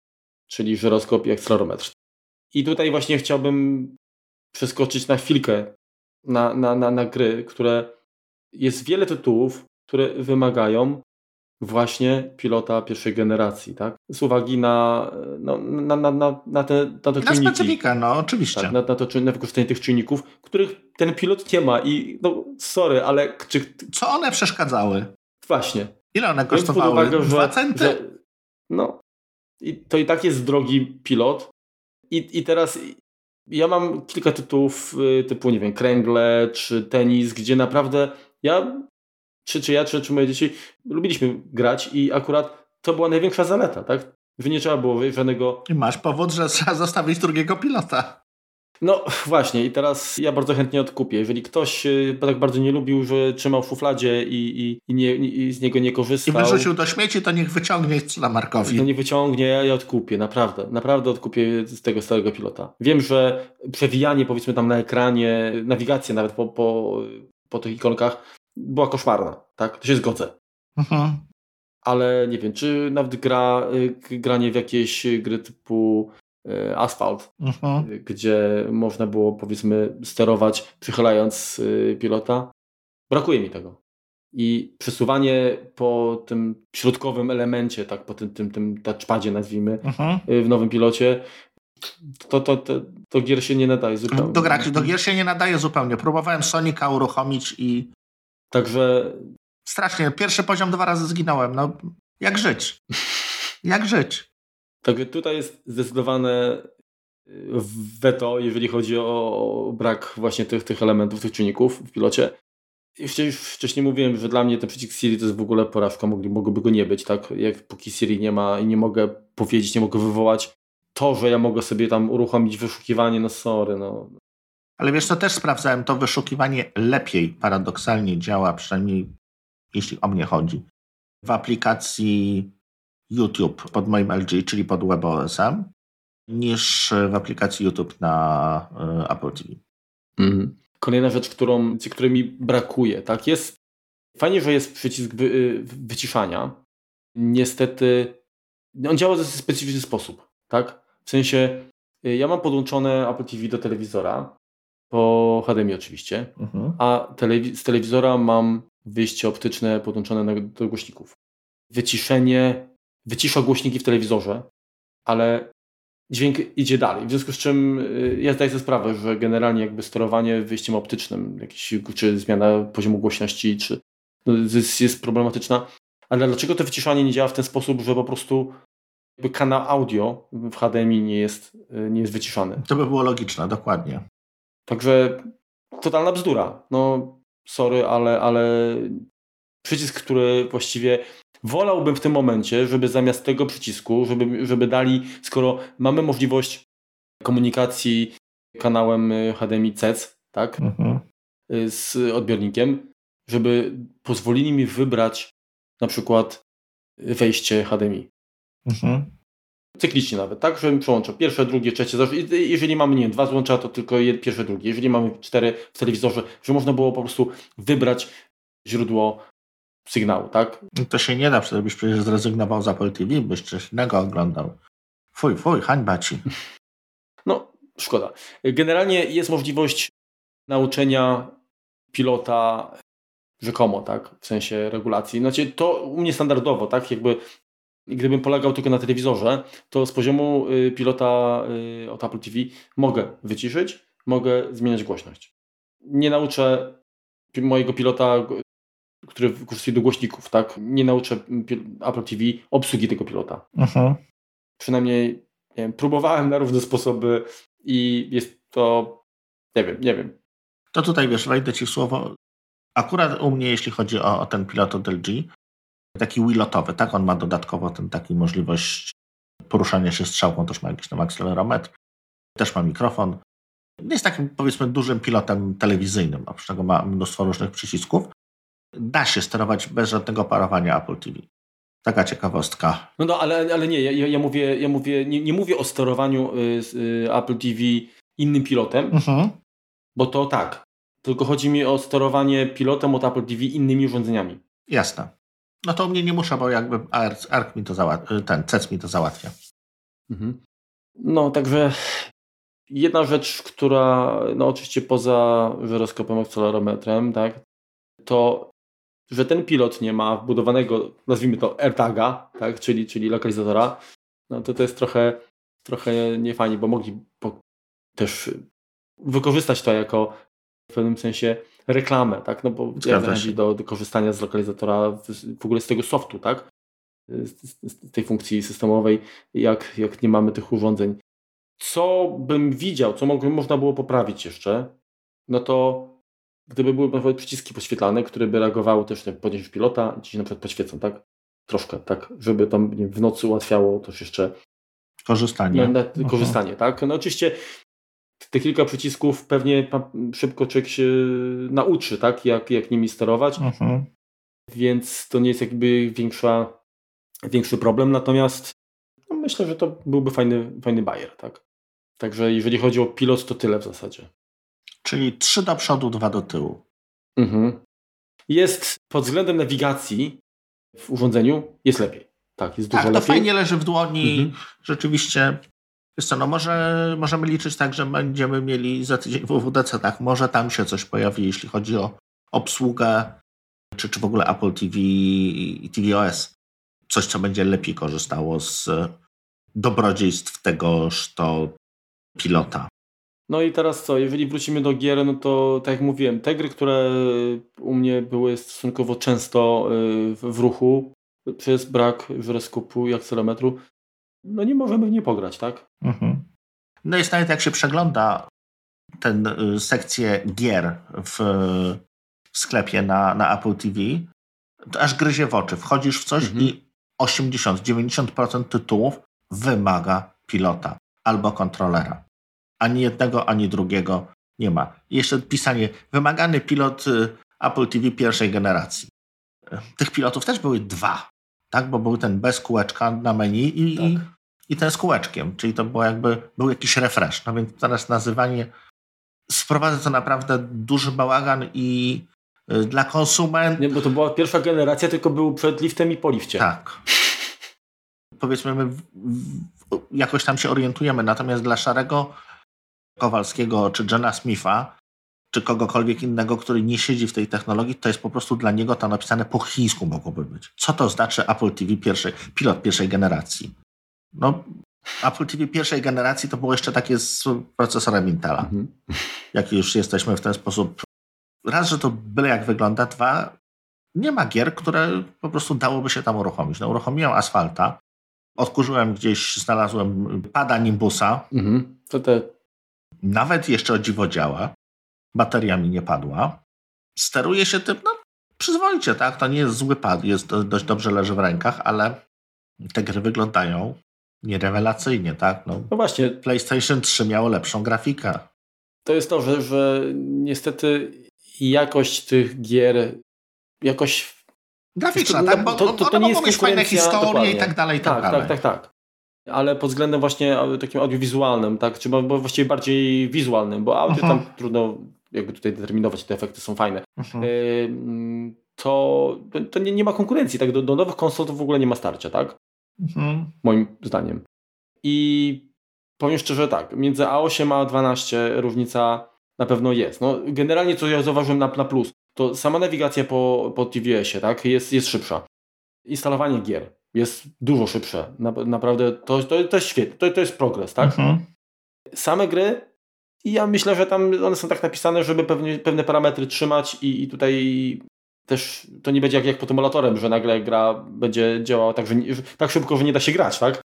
czyli żyroskop i akcelerometr. I tutaj właśnie chciałbym przeskoczyć na chwilkę na, na, na, na gry, które jest wiele tytułów, które wymagają właśnie pilota pierwszej generacji, tak? Z uwagi na, no, na, na, na, na te, na te na czynniki. specyfikę, no oczywiście. Tak, na, na, to, na wykorzystanie tych czynników, których ten pilot nie ma i no sorry, ale... Czy... Co one przeszkadzały? Właśnie. Ile one kosztowały? Uwagę, że, Dwa centy? Że, no. I to i tak jest drogi pilot. I, i teraz ja mam kilka tytułów y, typu, nie wiem, kręgle czy tenis, gdzie naprawdę ja, czy, czy ja, czy, czy moje dzieci lubiliśmy grać i akurat to była największa zaleta, tak? Że nie trzeba było żadnego... I masz powód, że trzeba zostawić drugiego pilota. No właśnie i teraz ja bardzo chętnie odkupię. Jeżeli ktoś y, tak bardzo nie lubił, że trzymał w szufladzie i, i, i, nie, i z niego nie korzystał. I wyrzucił do śmieci, to niech wyciągnie dla Markowi. To nie wyciągnie, ja, odkupię, naprawdę. Naprawdę odkupię z tego starego pilota. Wiem, że przewijanie powiedzmy tam na ekranie, nawigacja nawet po, po, po tych ikonkach była koszmarna, tak? To się zgodzę. Mhm. Ale nie wiem, czy nawet gra, y, granie w jakieś gry typu asfalt, mhm. gdzie można było powiedzmy sterować przychylając e, pilota. Brakuje mi tego. I przesuwanie po tym środkowym elemencie, tak, po tym, tym, tym touchpadzie nazwijmy, mhm. E, w nowym pilocie, to, to, to, to gier się nie nadaje zupełnie. Do, gra, do gier się nie nadaje zupełnie. Próbowałem Sonika uruchomić i... Także... Strasznie. Pierwszy poziom dwa razy zginąłem. No, jak żyć? Jak żyć? Także tutaj jest zdecydowane y, weto, jeżeli chodzi o brak właśnie tych, tych elementów, tych czynników w pilocie. Już, już wcześniej mówiłem, że dla mnie ten przycisk Siri to jest w ogóle porażka, mogłoby go nie być, tak? Jak póki Siri nie ma i nie mogę powiedzieć, nie mogę wywołać, to, że ja mogę sobie tam uruchomić wyszukiwanie, no sorry, no. Ale wiesz, to też sprawdzałem, to wyszukiwanie lepiej paradoksalnie działa, przynajmniej jeśli o mnie chodzi. W aplikacji YouTube pod moim LG, czyli pod WebOS-em, niż w aplikacji YouTube na e, Apple TV. Mhm. Kolejna rzecz, którą, której mi brakuje, tak? Jest fajnie, że jest przycisk wy, y, wyciszania. Niestety on działa w dosyć specyficzny sposób, tak? W sensie y, ja mam podłączone Apple TV do telewizora, po HDMI oczywiście, mhm. a telewiz z telewizora mam wyjście optyczne podłączone do głośników. Wyciszenie, wycisza głośniki w telewizorze, ale dźwięk idzie dalej. W związku z czym y, ja zdaję sobie sprawę, że generalnie jakby sterowanie wyjściem optycznym, jakieś, czy zmiana poziomu głośności, czy no, jest, jest problematyczna. Ale dlaczego to wyciszanie nie działa w ten sposób, że po prostu kanał audio w HDMI nie jest, y, nie jest wyciszany? To by było logiczne, dokładnie. Także totalna bzdura. No, sorry, ale, ale przycisk, który właściwie wolałbym w tym momencie, żeby zamiast tego przycisku, żeby, żeby dali, skoro mamy możliwość komunikacji kanałem HDMI CEC, tak, mhm. z odbiornikiem, żeby pozwolili mi wybrać na przykład wejście HDMI. Mhm. Cyklicznie nawet, tak? Żebym przełączał pierwsze, drugie, trzecie. Jeżeli mamy, nie wiem, dwa złącza, to tylko pierwsze, drugie. Jeżeli mamy cztery w telewizorze, że można było po prostu wybrać źródło sygnału, tak? To się nie da, byś przecież zrezygnował z Apple TV, byś coś innego oglądał. Fuj, fuj, hańba ci. No, szkoda. Generalnie jest możliwość nauczenia pilota rzekomo, tak, w sensie regulacji. Znaczy, to u mnie standardowo, tak, jakby gdybym polegał tylko na telewizorze, to z poziomu y, pilota y, od Apple TV mogę wyciszyć, mogę zmieniać głośność. Nie nauczę mojego pilota, który wykorzystuje do głośników, tak? Nie nauczę Apple TV obsługi tego pilota. Mhm. Przynajmniej nie wiem, próbowałem na różne sposoby i jest to, nie wiem, nie wiem. To tutaj wiesz, wejdę Ci w słowo. Akurat u mnie, jeśli chodzi o, o ten pilot od LG, taki wilotowy, tak? On ma dodatkowo ten taki możliwość poruszania się strzałką, też ma jakiś tam akcelerometr, też ma mikrofon. Jest takim powiedzmy dużym pilotem telewizyjnym, oprócz tego ma mnóstwo różnych przycisków. Da się sterować bez żadnego parowania Apple TV. Taka ciekawostka. No, no ale, ale nie, ja, ja mówię, ja mówię nie, nie mówię o sterowaniu y, y, Apple TV innym pilotem, mhm. bo to tak. Tylko chodzi mi o sterowanie pilotem od Apple TV innymi urządzeniami. Jasne. No to mnie nie muszę, bo jakby ARC, ARC mi to załatwia, ten CEC mi to załatwia. Mhm. No, także jedna rzecz, która, no oczywiście poza żyroskopem, akcelerometrem, tak, to, że ten pilot nie ma wbudowanego, nazwijmy to AirTaga, tak, czyli, czyli lokalizatora, no to to jest trochę, trochę niefajnie, bo mogli też wykorzystać to jako w pewnym sensie reklamę, tak? No bo jak do, do korzystania z lokalizatora w, w ogóle z tego softu, tak? Z, z, tej funkcji systemowej, jak, jak nie mamy tych urządzeń. Co bym widział, co mogłem, można było poprawić jeszcze, no to gdyby były na przykład przyciski poświetlane, które by reagowały też na podnieść pilota ci na przykład poświecą, tak? Troszkę, tak? Żeby tam w nocy ułatwiało też jeszcze korzystanie. Na, na, korzystanie, tak? No oczywiście te kilka przycisków pewnie szybko człowiek się nauczy, tak, jak, jak nimi sterować. Mhm. Więc to nie jest jakby większa, większy problem. Natomiast no myślę, że to byłby fajny, fajny bajer, tak. Także jeżeli chodzi o pilot, to tyle w zasadzie. Czyli trzy do przodu, dwa do tyłu. Mhm. Jest pod względem nawigacji w urządzeniu jest lepiej. Tak, jest dużo tak, to lepiej. fajnie leży w dłoni. Mhm. Rzeczywiście Wiesz co, no może możemy liczyć tak, że będziemy mieli za tydzień WWDC, tak, może tam się coś pojawi, jeśli chodzi o obsługę, czy, czy w ogóle Apple TV i tvOS. Coś, co będzie lepiej korzystało z dobrodziejstw tegoż to pilota. No i teraz co, jeżeli wrócimy do gier, no to tak jak mówiłem, te gry, które u mnie były stosunkowo często y, w ruchu przez brak żyroskopu i akcelerometru, no nie możemy w nie pograć, tak? Mhm. No jest nawet jak się przegląda tę y, sekcję gier w, w sklepie na, na Apple TV, to aż gryzie w oczy. Wchodzisz w coś mhm. i 80-90% tytułów wymaga pilota albo kontrolera. Ani jednego, ani drugiego nie ma. I jeszcze pisanie wymagany pilot y, Apple TV pierwszej generacji. Tych pilotów też były dwa, tak? Bo był ten bez kółeczka na menu i, tak i ten z kółeczkiem, czyli to było jakby, był jakiś refresh. No więc teraz nazywanie sprowadza to naprawdę duży bałagan i y, dla konsumentów. Nie, bo to była pierwsza generacja, tylko był przed liftem i po lifcie. Tak. Powiedzmy, my w, w, jakoś tam się orientujemy, natomiast dla szarego Kowalskiego czy Jena Smitha, czy kogokolwiek innego, który nie siedzi w tej technologii, to jest po prostu dla niego to napisane po chińsku mogłoby być. Co to znaczy Apple TV pierwszej, pilot pierwszej generacji? No, Apple TV pierwszej generacji to było jeszcze takie z procesorem Intela. Mhm. Jak już jesteśmy w ten sposób. Raz, że to byle jak wygląda, dwa, nie ma gier, które po prostu dałoby się tam uruchomić. No, uruchomiłem asfalta, odkurzyłem gdzieś, znalazłem pada Nimbusa. Mhm. To te... Nawet jeszcze o dziwo działa. Bateria mi nie padła. Steruje się tym, no przyzwoicie, tak? To nie jest zły pad, jest dość dobrze leży w rękach, ale te gry wyglądają nierewelacyjnie, tak? No, no właśnie. PlayStation 3 miało lepszą grafikę. To jest to, że, że niestety jakość tych gier jakoś graficzna, tak? Bo to, to, to nie jest fajne historie i tak dalej, i tak, tak, dalej. tak, tak, tak. Ale pod względem właśnie takim audiowizualnym, tak? Czy bo, właściwie bardziej wizualnym, bo audio -huh. tam mhm. trudno jakby tutaj determinować, te efekty są fajne. Y to, to nie, nie, ma konkurencji, tak? Do, do nowych konsol to w ogóle nie ma starcia, tak? Mhm. Moim zdaniem. I powiem szczerze tak, między A8 a A12 różnica na pewno jest. No, generalnie co ja zauważyłem na, na plus, to sama nawigacja po, po TVS-ie tak, jest, jest szybsza. Instalowanie gier jest dużo szybsze. Na, naprawdę to, to, to jest świetne, to, to jest progres, tak? Mhm. Same gry i ja myślę, że tam one są tak napisane, żeby pewne, pewne parametry trzymać i, i tutaj też to nie będzie jak, jak po tym emulatorem, że nagle gra będzie działała tak, że nie, tak szybko, że nie da się grać, tak?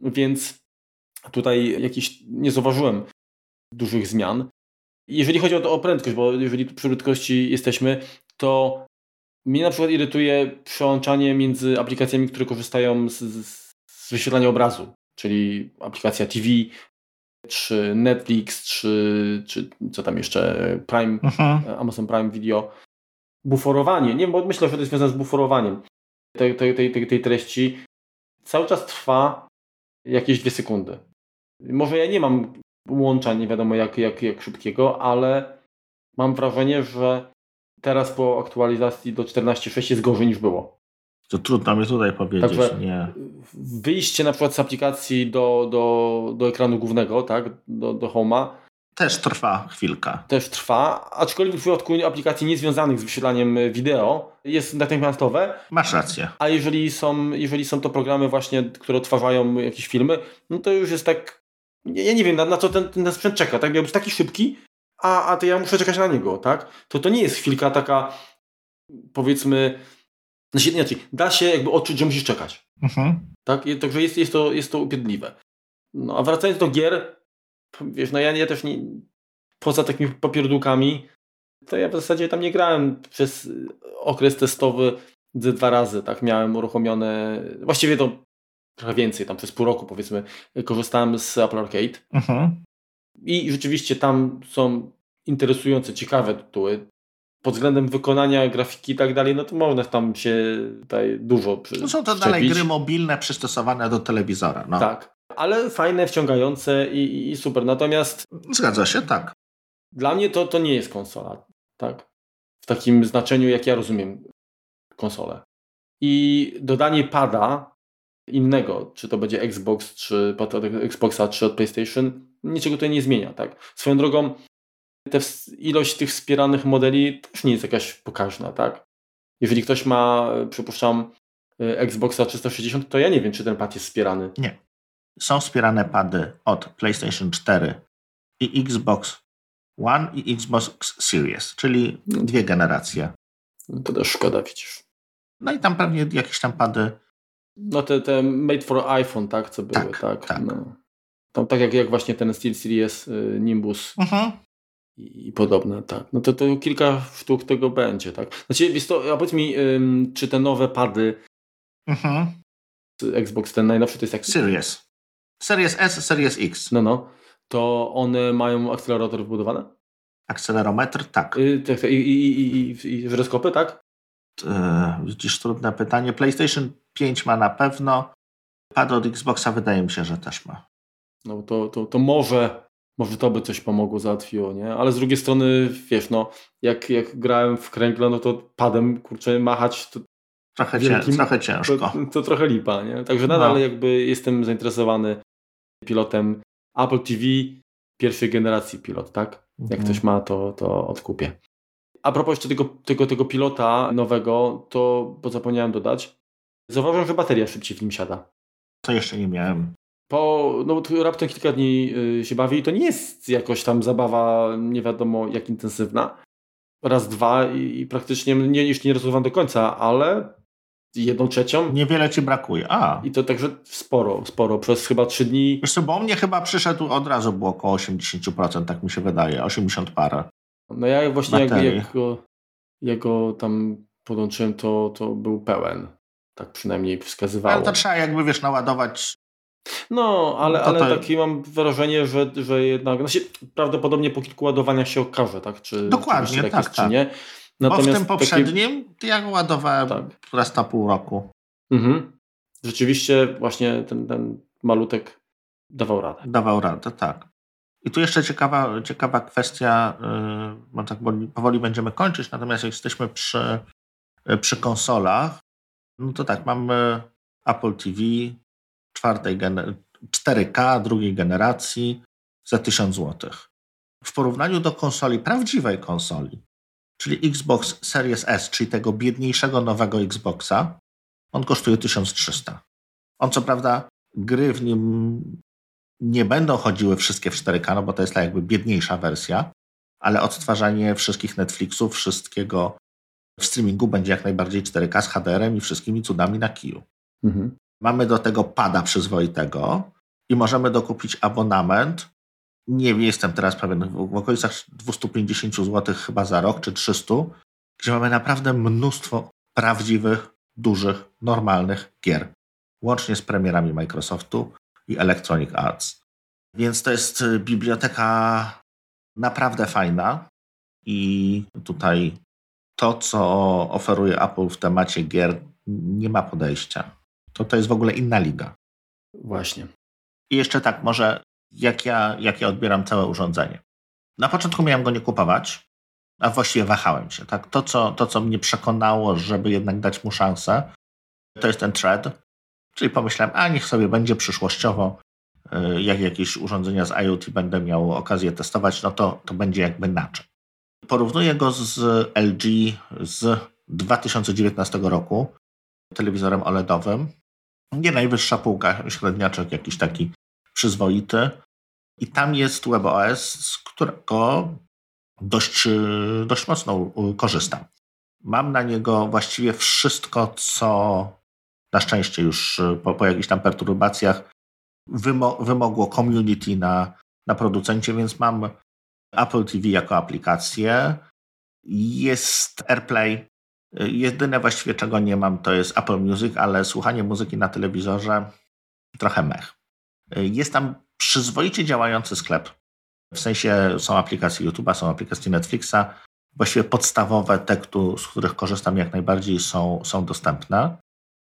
Więc tutaj jakiś nie zauważyłem dużych zmian. Jeżeli chodzi o, to, o prędkość, bo jeżeli przy prędkości jesteśmy, to mnie na przykład irytuje przełączanie między aplikacjami, które korzystają z, z wyświetlania obrazu, czyli aplikacja TV, czy Netflix, czy, czy co tam jeszcze, Prime, Aha. Mhm. Amazon Prime Video buforowanie, nie bo myślę, że to jest związane z buforowaniem tej, tej, tej, tej treści, cały czas trwa jakieś dwie sekundy. Może ja nie mam łącza nie wiadomo jak, jak, jak szybkiego, ale mam wrażenie, że teraz po aktualizacji do 14.6 jest gorzej niż było. To trudno mi tutaj powiedzieć. Także nie. Wyjście na przykład z aplikacji do, do, do ekranu głównego, tak, do, do Home'a, też trwa chwilkę. Też trwa, aczkolwiek w przypadku aplikacji niezwiązanych z wyświetlaniem wideo jest natychmiastowe. Masz rację. A jeżeli są, jeżeli są to programy właśnie, które odtwarzają jakieś filmy, no to już jest tak, ja nie wiem na, na co ten, ten sprzęt czeka, tak? Miał być taki szybki, a, a to ja muszę czekać na niego, tak? To to nie jest chwilka taka, powiedzmy, znaczy, inaczej, da się jakby odczuć, że musisz czekać. Mhm. Tak? Także jest, jest, to, jest to upierdliwe. No a wracając do gier, wiesz, no ja, ja też nie, poza takimi papierdłukami, to ja w zasadzie tam nie grałem przez okres testowy dwa razy, tak, miałem uruchomione, właściwie to trochę więcej, tam przez pół roku powiedzmy, korzystałem z Apple Arcade mhm. I rzeczywiście tam są interesujące, ciekawe tytuły, pod względem wykonania grafiki i tak dalej, no to można tam się tutaj dużo przy, No są to dalej gry mobilne przystosowane do telewizora. No. Tak, ale fajne, wciągające i, i super. Natomiast. Zgadza się, tak. Dla mnie to, to nie jest konsola. Tak. W takim znaczeniu, jak ja rozumiem konsolę. I dodanie pada innego, czy to będzie Xbox, czy Xboxa, czy od PlayStation, niczego tutaj nie zmienia. Tak? Swoją drogą, te, ilość tych wspieranych modeli też nie jest jakaś pokaźna. Tak? Jeżeli ktoś ma, przypuszczam, Xboxa 360, to ja nie wiem, czy ten pad jest wspierany. Nie. Są wspierane pady od PlayStation 4 i Xbox One i Xbox Series, czyli dwie generacje. No to też szkoda, widzisz. No i tam pewnie jakieś tam pady. No te, te made for iPhone, tak, co były, tak. tak, tak. No. Tam, tak jak, jak właśnie ten Steel Series y, Nimbus mhm. i, i, podobne, tak. No to, to kilka sztuk tego będzie, tak. Znaczy, jest to, a powiedz mi, ym, czy te nowe pady mhm. Xbox, ten najnowszy to jest jak... Series. Series S, Series X. No, no. To one mają akcelerator wbudowane? Akcelerometr, tak. Y, tak I, i, i, i żyroskopy, tak? E, widzisz, trudne pytanie. PlayStation 5 ma na pewno. Pad od Xboxa wydaje mi się, że też ma. No to, to, to może może to by coś pomogło, załatwiło, nie? Ale z drugiej strony, wiesz, no, jak, jak grałem w kręgla, no to padem, kurczę, machać to trochę, trochę ciężko. To, to, trochę lipa, nie? Także nadal no. jakby jestem zainteresowany pilotem Apple TV pierwszej generacji pilot, tak? Jak mhm. ktoś ma, to, to odkupię. A propos jeszcze tego, tego, tego pilota nowego, to bo zapomniałem dodać, zauważyłem, że bateria szybciej w nim siada. To jeszcze nie miałem. Po, no raptem kilka dni y, się bawi i to nie jest jakoś tam zabawa nie wiadomo jak intensywna. Raz, dwa i, i praktycznie nie, już nie rozumiem do końca, ale jedną trzecią. Niewiele ci brakuje. A. I to także sporo, sporo. Przez chyba trzy dni. Wiesz co, bo mnie chyba przyszedł od razu było około 80%, tak mi się wydaje, 80 parę. No ja właśnie jak, jak, go, jak go tam podłączyłem, to, to był pełen. Tak przynajmniej wskazywało. Ale to trzeba jakby, wiesz, naładować no, ale, ale to... takie mam wrażenie, że, że jednak znaczy, prawdopodobnie po kilku ładowaniach się okaże, tak? Czy, Dokładnie, czy tak, jest, tak. Czy nie. Natomiast Bo w tym poprzednim taki... ja ładowałem tak. raz na pół roku. Mhm. Rzeczywiście właśnie ten, ten malutek dawał radę. Dawał radę, tak. I tu jeszcze ciekawa, ciekawa kwestia, yy, bo tak powoli będziemy kończyć, natomiast jak jesteśmy przy, yy, przy konsolach, no to tak, mamy Apple TV czwartej 4K drugiej generacji za 1000 zł. W porównaniu do konsoli, prawdziwej konsoli, czyli Xbox Series S, czyli tego biedniejszego nowego Xboxa, on kosztuje 1300. On co prawda, gry w nim nie będą chodziły wszystkie w 4K, no bo to jest ta jakby biedniejsza wersja, ale odtwarzanie wszystkich Netflixów, wszystkiego w streamingu będzie jak najbardziej 4K z HDR-em i wszystkimi cudami na kiju. Mhm. Mamy do tego pada przyzwoitego i możemy dokupić abonament nie jestem teraz pewien, w okolicach 250 zł chyba za rok, czy 300, gdzie mamy naprawdę mnóstwo prawdziwych, dużych, normalnych gier. Łącznie z premierami Microsoftu i Electronic Arts. Więc to jest y, biblioteka naprawdę fajna i tutaj to, co oferuje Apple w temacie gier, nie ma podejścia. To, to jest w ogóle inna liga. Właśnie. I jeszcze tak, może jak ja, jak ja odbieram całe urządzenie. Na początku miałem go nie kupować, a właściwie wahałem się. Tak? To, co, to, co mnie przekonało, żeby jednak dać mu szansę, to jest ten thread. Czyli pomyślałem, a niech sobie będzie przyszłościowo, y, jak jakieś urządzenia z IoT będę miał okazję testować, no to, to będzie jakby naczep. Porównuję go z LG z 2019 roku, telewizorem OLEDowym. Nie najwyższa półka, średniaczek jakiś taki przyzwoity. I tam jest WebOS, z którego dość, dość mocno korzystam. Mam na niego właściwie wszystko, co na szczęście już po, po jakichś tam perturbacjach wymo wymogło community na, na producencie, więc mam Apple TV jako aplikację. Jest AirPlay. Jedyne właściwie czego nie mam to jest Apple Music, ale słuchanie muzyki na telewizorze trochę mech. Jest tam przyzwoicie działający sklep. W sensie są aplikacje YouTube'a, są aplikacje Netflixa. Właściwie podstawowe te, z których korzystam jak najbardziej są, są dostępne.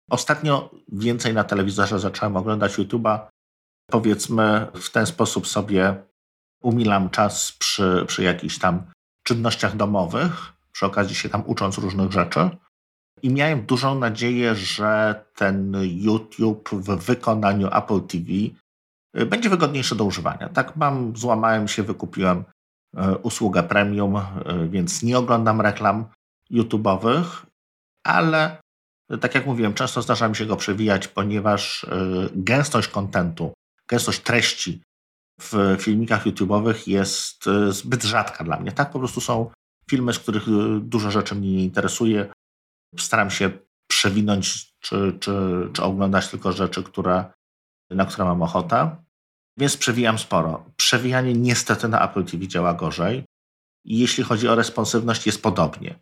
Ostatnio więcej na telewizorze zacząłem oglądać YouTube'a. Powiedzmy w ten sposób sobie umilam czas przy, przy jakichś tam czynnościach domowych, przy okazji się tam ucząc różnych rzeczy. I miałem dużą nadzieję, że ten YouTube w wykonaniu Apple TV Y, będzie wygodniejsze do używania. Tak mam, złamałem się, wykupiłem y, usługę premium, y, więc nie oglądam reklam YouTube'owych, ale tak jak mówiłem, często zdarza mi się go przewijać, ponieważ gęstość kontentu, gęstość treści w filmikach YouTube'owych jest zbyt rzadka dla mnie. Tak po prostu są filmy, z których dużo rzeczy mnie nie interesuje. Staram się przewinąć czy, czy, czy oglądać tylko rzeczy, które, na które mam ochotę. Więc przewijam sporo. Przewijanie niestety na Apple TV działa gorzej. I jeśli chodzi o responsywność, jest podobnie.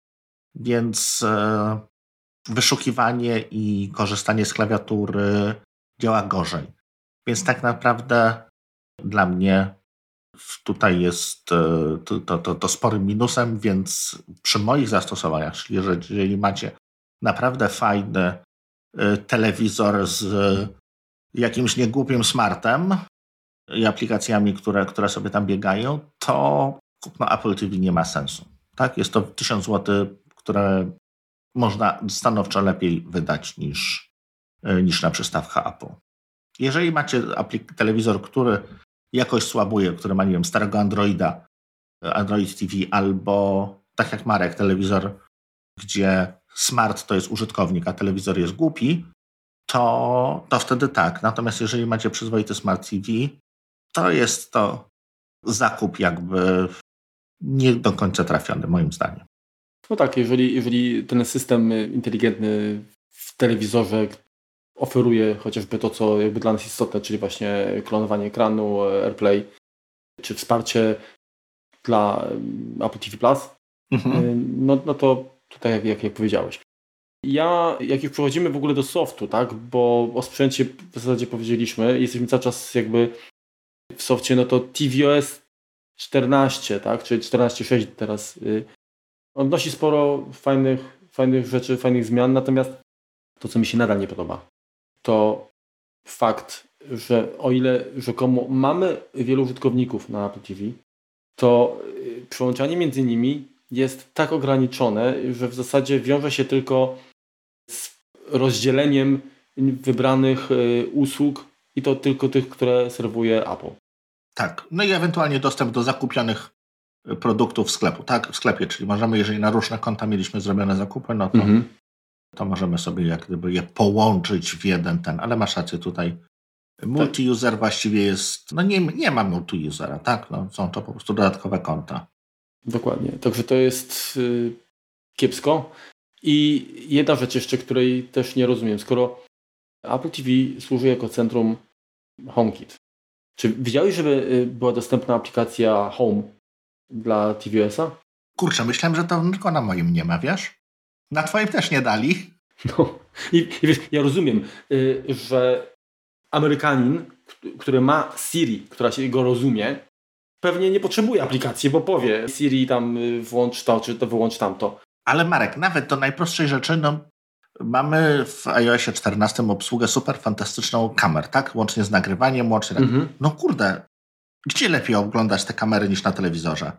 Więc e, wyszukiwanie i korzystanie z klawiatury działa gorzej. Więc tak naprawdę dla mnie tutaj jest e, to, to, to, to sporym minusem, więc przy moich zastosowaniach, czyli jeżeli macie naprawdę fajny e, telewizor z jakimś niegłupim smartem, i aplikacjami, które, które sobie tam biegają, to kupno Apple TV nie ma sensu. Tak? Jest to 1000 zł, które można stanowczo lepiej wydać niż, e, niż na przystawkę Apple. Jeżeli macie telewizor, który jakoś słabuje, który ma, nie wiem, starego Androida, e, Android TV, albo tak jak Marek, telewizor, gdzie smart to jest użytkownik, a telewizor jest głupi, to, to wtedy tak. Natomiast jeżeli macie przyzwoity smart TV, to jest to zakup jakby nie do końca trafiony, moim zdaniem. No tak, jeżeli, jeżeli ten system inteligentny w telewizorze oferuje chociażby to, co jakby dla nas istotne, czyli właśnie klonowanie ekranu, AirPlay, czy wsparcie dla Apple TV Plus, mhm. no, no to tutaj jak, jak, jak powiedziałeś. Ja, jak już przechodzimy w ogóle do softu, tak, bo o sprzęcie w zasadzie powiedzieliśmy, jesteśmy cały czas jakby w softie, no to tvOS 14, tak, czyli 14.6 teraz y, on wnosi sporo fajnych, fajnych rzeczy, fajnych zmian, natomiast to, co mi się nadal nie podoba, to fakt, że o ile rzekomo mamy wielu użytkowników na Apple TV, to y, przyłączanie między nimi jest tak ograniczone, że w zasadzie wiąże się tylko z rozdzieleniem wybranych y, usług i to tylko tych, które serwuje Apple. Tak, no i ewentualnie dostęp do zakupionych produktów w sklepu, tak? W sklepie, czyli możemy, jeżeli na różne konta mieliśmy zrobione zakupy, no to, mhm. To możemy sobie jak gdyby je połączyć w jeden ten, ale masz rację tutaj. Multi-user właściwie jest, no nie, nie ma multi-usera, tak? No, są to po prostu dodatkowe konta. Dokładnie, także to jest yy, kiepsko. I jedna rzecz jeszcze, której też nie rozumiem, skoro Apple TV służy jako centrum HomeKit, czy widziałeś, żeby y, była dostępna aplikacja Home dla tvOS-a? Kurczę, myślałem, że to tylko na moim nie ma, wiesz? Na twoim też nie dali. No i, i wiesz, ja rozumiem, y, że Amerykanin, który ma Siri, która się go rozumie, pewnie nie potrzebuje aplikacji, bo powie Siri tam y, włącz to, czy to wyłącz tamto. Ale Marek, nawet do najprostszej rzeczy, no mamy w iOSie 14 obsługę super fantastyczną kamer, tak? Łącznie z nagrywaniem, łącznie... Mhm. No kurde, gdzie lepiej oglądać te kamery niż na telewizorze?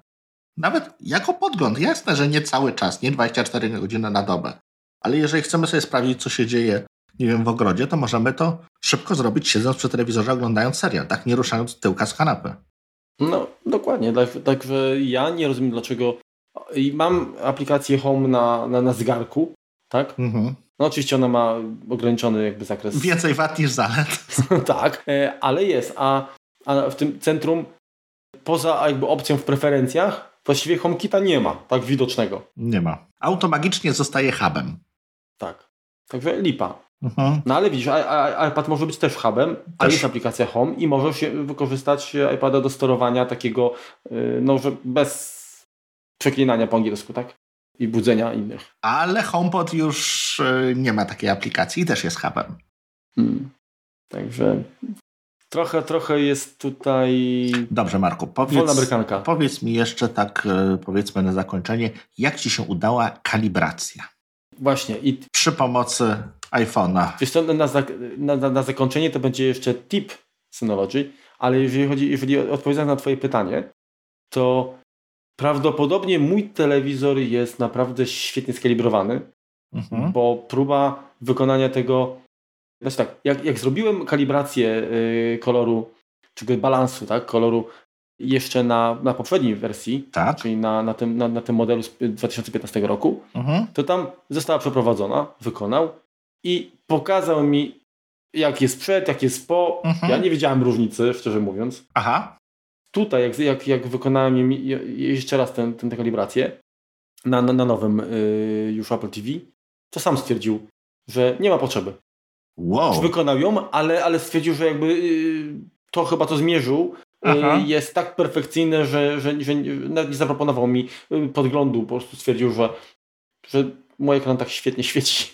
Nawet jako podgląd. Jasne, że nie cały czas, nie 24 godziny na dobę. Ale jeżeli chcemy sobie sprawdzić, co się dzieje, nie wiem, w ogrodzie, to możemy to szybko zrobić, siedząc przy telewizorze, oglądając serial, tak nie ruszając tyłka z kanapy. No, dokładnie. Także tak, ja nie rozumiem, dlaczego. I mam aplikację Home na, na, na zegarku, tak? Mhm. No oczywiście ona ma ograniczony jakby zakres. Więcej wad niż zalet. tak, e, ale jest. A a w tym centrum poza jakby opcją w preferencjach właściwie HomeKita nie ma tak widocznego. Nie ma. Automagicznie zostaje hubem. Tak. Także lipa. Mhm. No ale widzisz, iPad może być też hubem, też. a jest aplikacja Home i możesz wykorzystać iPada do sterowania takiego, y, no że bez przeklinania po angielsku, tak? I budzenia innych. Ale HomePod już y, nie ma takiej aplikacji i też jest hubem. Hmm. Także Trochę, trochę jest tutaj. Dobrze, Marku, powiedz, powiedz mi jeszcze tak, e, powiedzmy na zakończenie, jak ci się udała kalibracja? Właśnie. I... Przy pomocy iPhone'a. Wiesz na, na, na, na zakończenie to będzie jeszcze tip Synology, ale jeżeli chodzi, jeżeli odpowiadam na Twoje pytanie, to prawdopodobnie mój telewizor jest naprawdę świetnie skalibrowany, mhm. bo próba wykonania tego znaczy tak, jak, jak zrobiłem kalibrację y, koloru, czy balansu, tak, koloru jeszcze na, na poprzedniej wersji, tak? czyli na, na, tym, na, na tym modelu z 2015 roku, mhm. to tam została przeprowadzona, wykonał i pokazał mi, jak jest przed, jak jest po. Mhm. Ja nie wiedziałem różnicy, szczerze mówiąc. Aha. Tutaj, jak, jak, jak wykonałem jeszcze raz tę kalibrację na, na, na nowym y, już Apple TV, to sam stwierdził, że nie ma potrzeby. Wow. Wykonał ją, ale, ale stwierdził, że jakby y, to chyba to zmierzył. Y, Aha. Jest tak perfekcyjne, że, że, że nawet nie zaproponował mi y, podglądu. Po prostu stwierdził, że, że mój ekran tak świetnie świeci.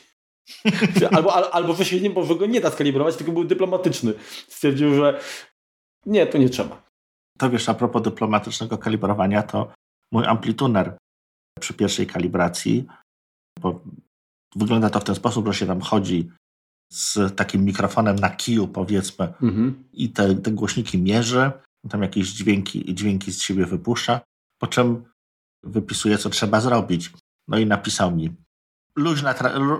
albo, albo że świetnie, bo że go nie da skalibrować, tylko był dyplomatyczny. Stwierdził, że nie, to nie trzeba. To wiesz, a propos dyplomatycznego kalibrowania, to mój amplituner przy pierwszej kalibracji, bo wygląda to w ten sposób, że się tam chodzi z takim mikrofonem na kiju, powiedzmy, mhm. i te, te głośniki mierzy, tam jakieś dźwięki, dźwięki z siebie wypuszcza, po czym wypisuje, co trzeba zrobić. No i napisał mi, luźna,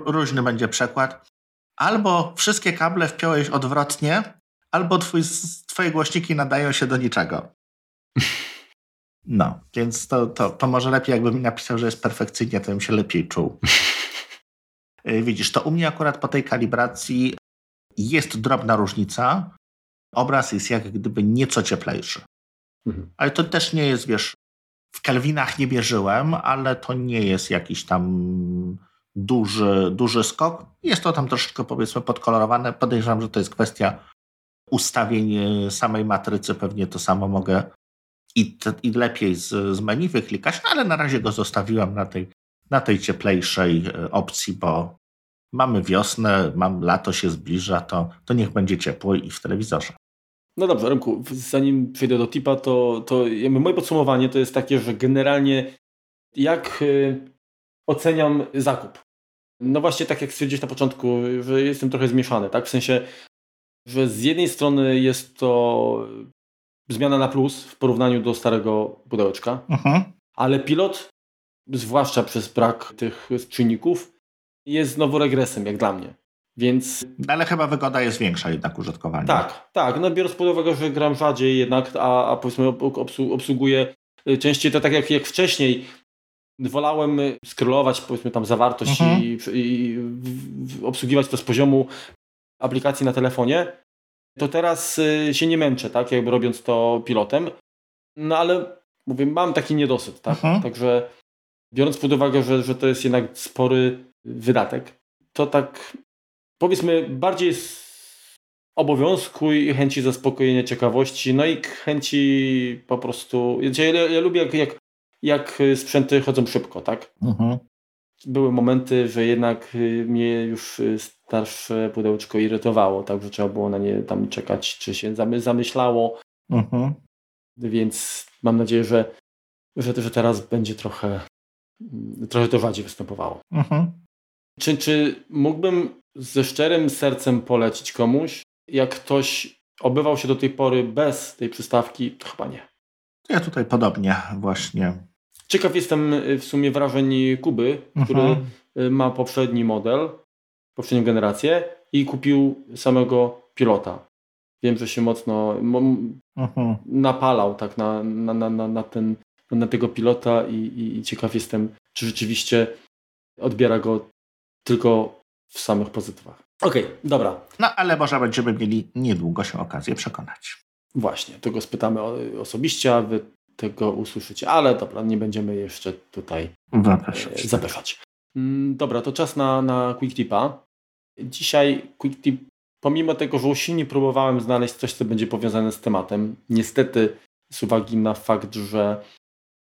luźny będzie przekład, albo wszystkie kable wpiąłeś odwrotnie, albo twój, twoje głośniki nadają się do niczego. No, więc to, to, to może lepiej, jakby mi napisał, że jest perfekcyjnie, to bym się lepiej czuł. Y, widzisz, to u mnie akurat po tej kalibracji jest drobna różnica. Obraz jest jak gdyby nieco cieplejszy. Mhm. Ale to też nie jest, wiesz, w kelwinach nie mierzyłem, ale to nie jest jakiś tam duży, duży skok. Jest to tam troszeczkę powiedzmy podkolorowane. Podejrzewam, że to jest kwestia ustawień samej matrycy. Pewnie to samo mogę i, i lepiej z, z menu wyklikać, no ale na razie go zostawiłem na tej, na tej cieplejszej y, opcji, bo mamy wiosnę, mam, lato się zbliża, to, to niech będzie ciepło i w telewizorze. No dobrze, Remku, zanim przejdę do tipa, to, to moje podsumowanie to jest takie, że generalnie jak y, oceniam zakup. No właśnie tak jak stwierdziłeś na początku, że jestem trochę zmieszany, tak? W sensie, że z jednej strony jest to zmiana na plus w porównaniu do starego pudełeczka, mhm. ale pilot, zwłaszcza przez brak tych czynników, jest znowu regresem, jak dla mnie. Więc... Ale chyba wygoda jest większa jednak użytkowania. Tak, tak. No biorąc pod uwagę, że gram rzadziej jednak, a, a powiedzmy obsługuję y, częściej to tak jak, jak wcześniej, wolałem scrollować powiedzmy tam zawartość mhm. i, i obsługiwać to z poziomu aplikacji na telefonie, to teraz y, się nie męczę, tak, jakby robiąc to pilotem. No ale mówię, mam taki niedosyt, tak. Mhm. Także biorąc pod uwagę, że, że to jest jednak spory wydatek, to tak powiedzmy bardziej z obowiązku i chęci zaspokojenia ciekawości, no i chęci po prostu. Ja, ja lubię jak, jak jak sprzęty chodzą szybko, tak? Mhm. Były momenty, że jednak y, mnie już y, starsze pudełeczko irytowało, tak, że trzeba było na nie tam czekać, czy się zamyślało. Mhm. Więc mam nadzieję, że, że, że teraz będzie trochę, trochę to rzadziej występowało. Mhm. Czy, czy mógłbym ze szczerym sercem polecić komuś, jak ktoś obywał się do tej pory bez tej przystawki? To chyba nie. Ja tutaj podobnie właśnie Ciekaw jestem y, w sumie wrażeń Kuby, który mhm. Y, ma poprzedni model, poprzednią generację i kupił samego pilota. Wiem, że się mocno mhm. napalał tak na, na, na, na, ten, na tego pilota i, i, i ciekaw jestem, czy rzeczywiście odbiera go tylko w samych pozytywach. Okej, okay, dobra. No ale może będziemy mieli niedługo się okazję przekonać. Właśnie, to go spytamy osobiście, a wy tego usłyszycie, ale dobra, nie będziemy jeszcze tutaj zapeszać. E, zapeszać. Mm, dobra, to czas na, na Quick Tipa. Dzisiaj Quick Tip, pomimo tego, że usilnie próbowałem znaleźć coś, co będzie powiązane z tematem, niestety z uwagi na fakt, że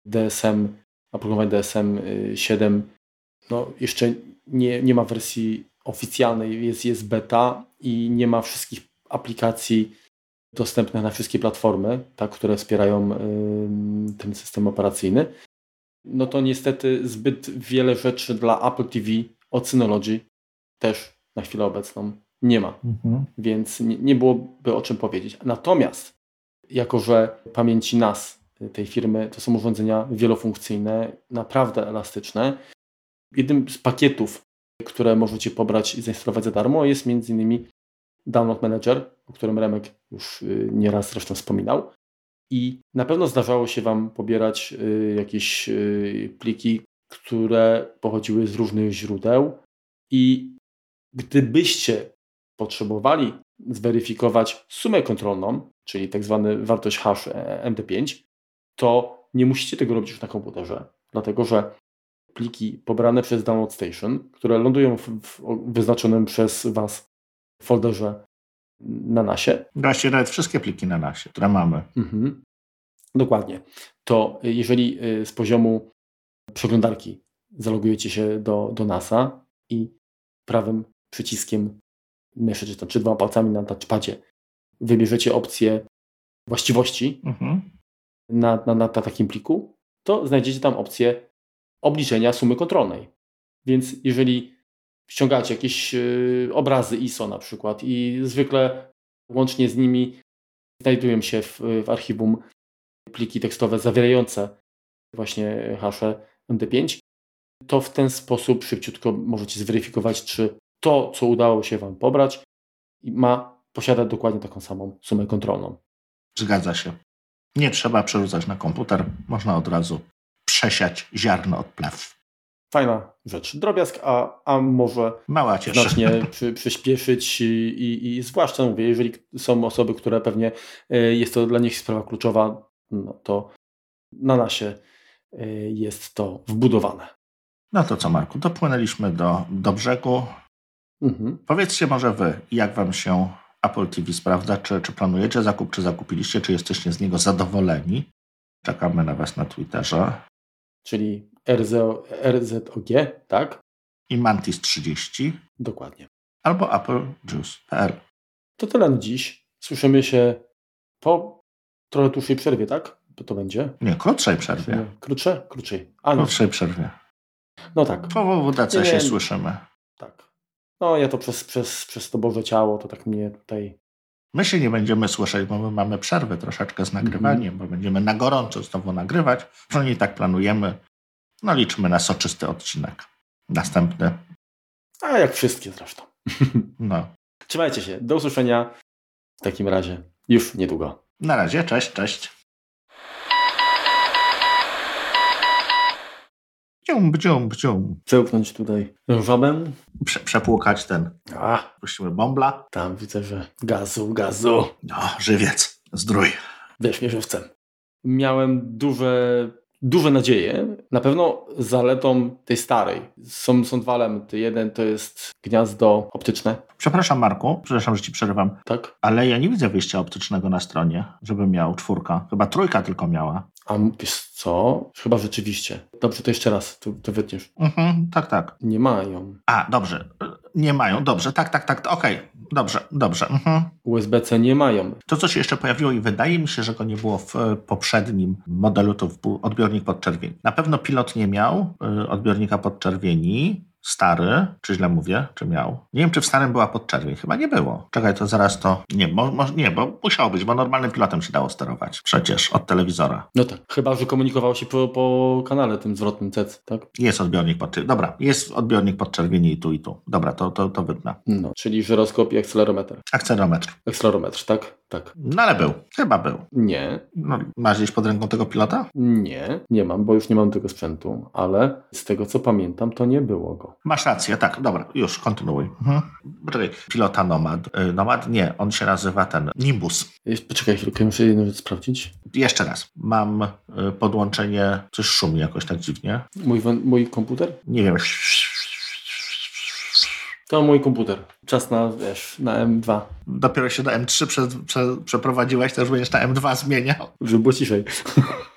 DSM, oprogramowanie DSM 7 no, jeszcze nie, nie ma wersji oficjalnej, jest, jest beta i nie ma wszystkich aplikacji dostępne na wszystkie platformy, tak, które wspierają ten system operacyjny, no to niestety zbyt wiele rzeczy dla Apple TV od Synology też na chwilę obecną nie ma. Mhm. Więc nie, nie byłoby o czym powiedzieć. Natomiast, jako że pamięci NAS tej firmy to są urządzenia wielofunkcyjne, naprawdę elastyczne, jednym z pakietów, które możecie pobrać i zainstalować za darmo jest m.in. Download Manager, o którym Remek już y, nieraz zresztą wspominał. I na pewno zdarzało się Wam pobierać y, jakieś y, pliki, które pochodziły z różnych źródeł. I gdybyście potrzebowali zweryfikować sumę kontrolną, czyli tak wartość hash e, MD5, to nie musicie tego robić już na komputerze, dlatego że pliki pobrane przez Download Station, które lądują w, w wyznaczonym przez Was folderze na nasie. Właściwie nawet wszystkie pliki na nasie, które mamy. Mhm. Dokładnie. To jeżeli y, z poziomu przeglądarki zalogujecie się do, do NASA i prawym przyciskiem myszy, czy, czy dwoma palcami na touchpadzie wybierzecie opcję właściwości mhm. Na, na, na takim pliku, to znajdziecie tam opcję obliczenia sumy kontrolnej. Więc jeżeli ściągacie jakieś y, obrazy ISO na przykład i zwykle łącznie z nimi znajdują się w, w archiwum pliki tekstowe zawierające właśnie hasze MD5, to w ten sposób szybciutko możecie zweryfikować, czy to, co udało się Wam pobrać, ma, posiada dokładnie taką samą sumę kontrolną. Zgadza się. Nie trzeba przerzucać na komputer, można od razu przesiać ziarno od plew. Fajna rzecz. Drobiazg, a, a może Mała znacznie przy, przyspieszyć i, i, i zwłaszcza mówię, jeżeli są osoby, które pewnie e, jest to dla nich sprawa kluczowa, no to na nasie e, jest to wbudowane. No to co, Marku, dopłynęliśmy do, do brzegu. Mhm. Powiedzcie może wy, jak wam się Apple TV sprawdza, czy, czy planujecie zakup, czy zakupiliście, czy jesteście z niego zadowoleni. Czekamy na was na Twitterze. Czyli RZO, RZOG, tak? I Mantis 30. Dokładnie. Albo applejuice.pl. To tyle na dziś. Słyszymy się po trochę dłuższej przerwie, tak? To, to będzie? Nie, krótszej przerwie. Krótsze? Krótszej. A, krótszej przerwie. No tak. Po WWDC się słyszymy. Tak. No ja to przez, przez, przez to Boże ciało, to tak mnie tutaj... My się nie będziemy słyszeć, bo my mamy przerwę troszeczkę z nagrywaniem, mm -hmm. bo będziemy na gorąco znowu nagrywać. Przynajmniej tak planujemy. No liczmy na soczysty odcinek. Następny. A jak wszystkie zresztą. No. Trzymajcie się. Do usłyszenia w takim razie już niedługo. Na razie. Cześć, cześć. Bdzium, bdzium, bdzium. Przełknąć tutaj żabę. Prze przepłukać ten. A. Puścimy bombla. Tam widzę, że gazu, gazu. No, żywiec, zdrój. Wiesz mnie żywcem. Miałem duże duże nadzieje. Na pewno zaletą tej starej są, są dwa elementy. Jeden to jest gniazdo optyczne. Przepraszam Marku, przepraszam, że ci przerywam. Tak. Ale ja nie widzę wyjścia optycznego na stronie, żeby miał czwórka. Chyba trójka tylko miała. A wiesz co? Chyba rzeczywiście. Dobrze, to jeszcze raz, to, to wytniesz. Mhm, tak, tak. Nie mają. A, dobrze. Nie mają, dobrze, tak, tak, tak, okej. Okay. Dobrze, dobrze. Mhm. USB-C nie mają. To, co się jeszcze pojawiło i wydaje mi się, że go nie było w e, poprzednim modelu, to był odbiornik podczerwieni. Na pewno pilot nie miał e, odbiornika podczerwieni, stary, czy źle mówię, czy miał. Nie wiem, czy w starym była podczerwień. Chyba nie było. Czekaj, to zaraz to... Nie, mo, mo, nie, bo musiało być, bo normalnym pilotem się dało sterować. Przecież, od telewizora. No tak. Chyba, że komunikował się po, po kanale tym zwrotnym CEC, tak? Jest odbiornik podczerwieni. Dobra, jest odbiornik podczerwieni i tu, i tu. Dobra, to, to, to wytnę. No, czyli żyroskop i akcelerometr. Akcelerometr. Akcelerometr, tak? Tak. No ale był. Chyba był. Nie. No, masz gdzieś pod ręką tego pilota? Nie, nie mam, bo już nie mam tego sprzętu, ale z tego co pamiętam, to nie było go. Masz rację, tak, dobra, już kontynuuj. Mhm. Poczekaj, pilota Nomad. Y, Nomad? Nie, on się nazywa ten Nimbus. Poczekaj chwilkę, muszę jedną rzecz sprawdzić. Jeszcze raz. Mam y, podłączenie, coś szumi jakoś tak dziwnie. Mój, mój komputer? Nie wiem. To mój komputer. Czas na, wiesz, na M2. Dopiero się do M3 prze, prze, przeprowadziłeś, to już będziesz na M2 zmieniał. Żeby było ciszej.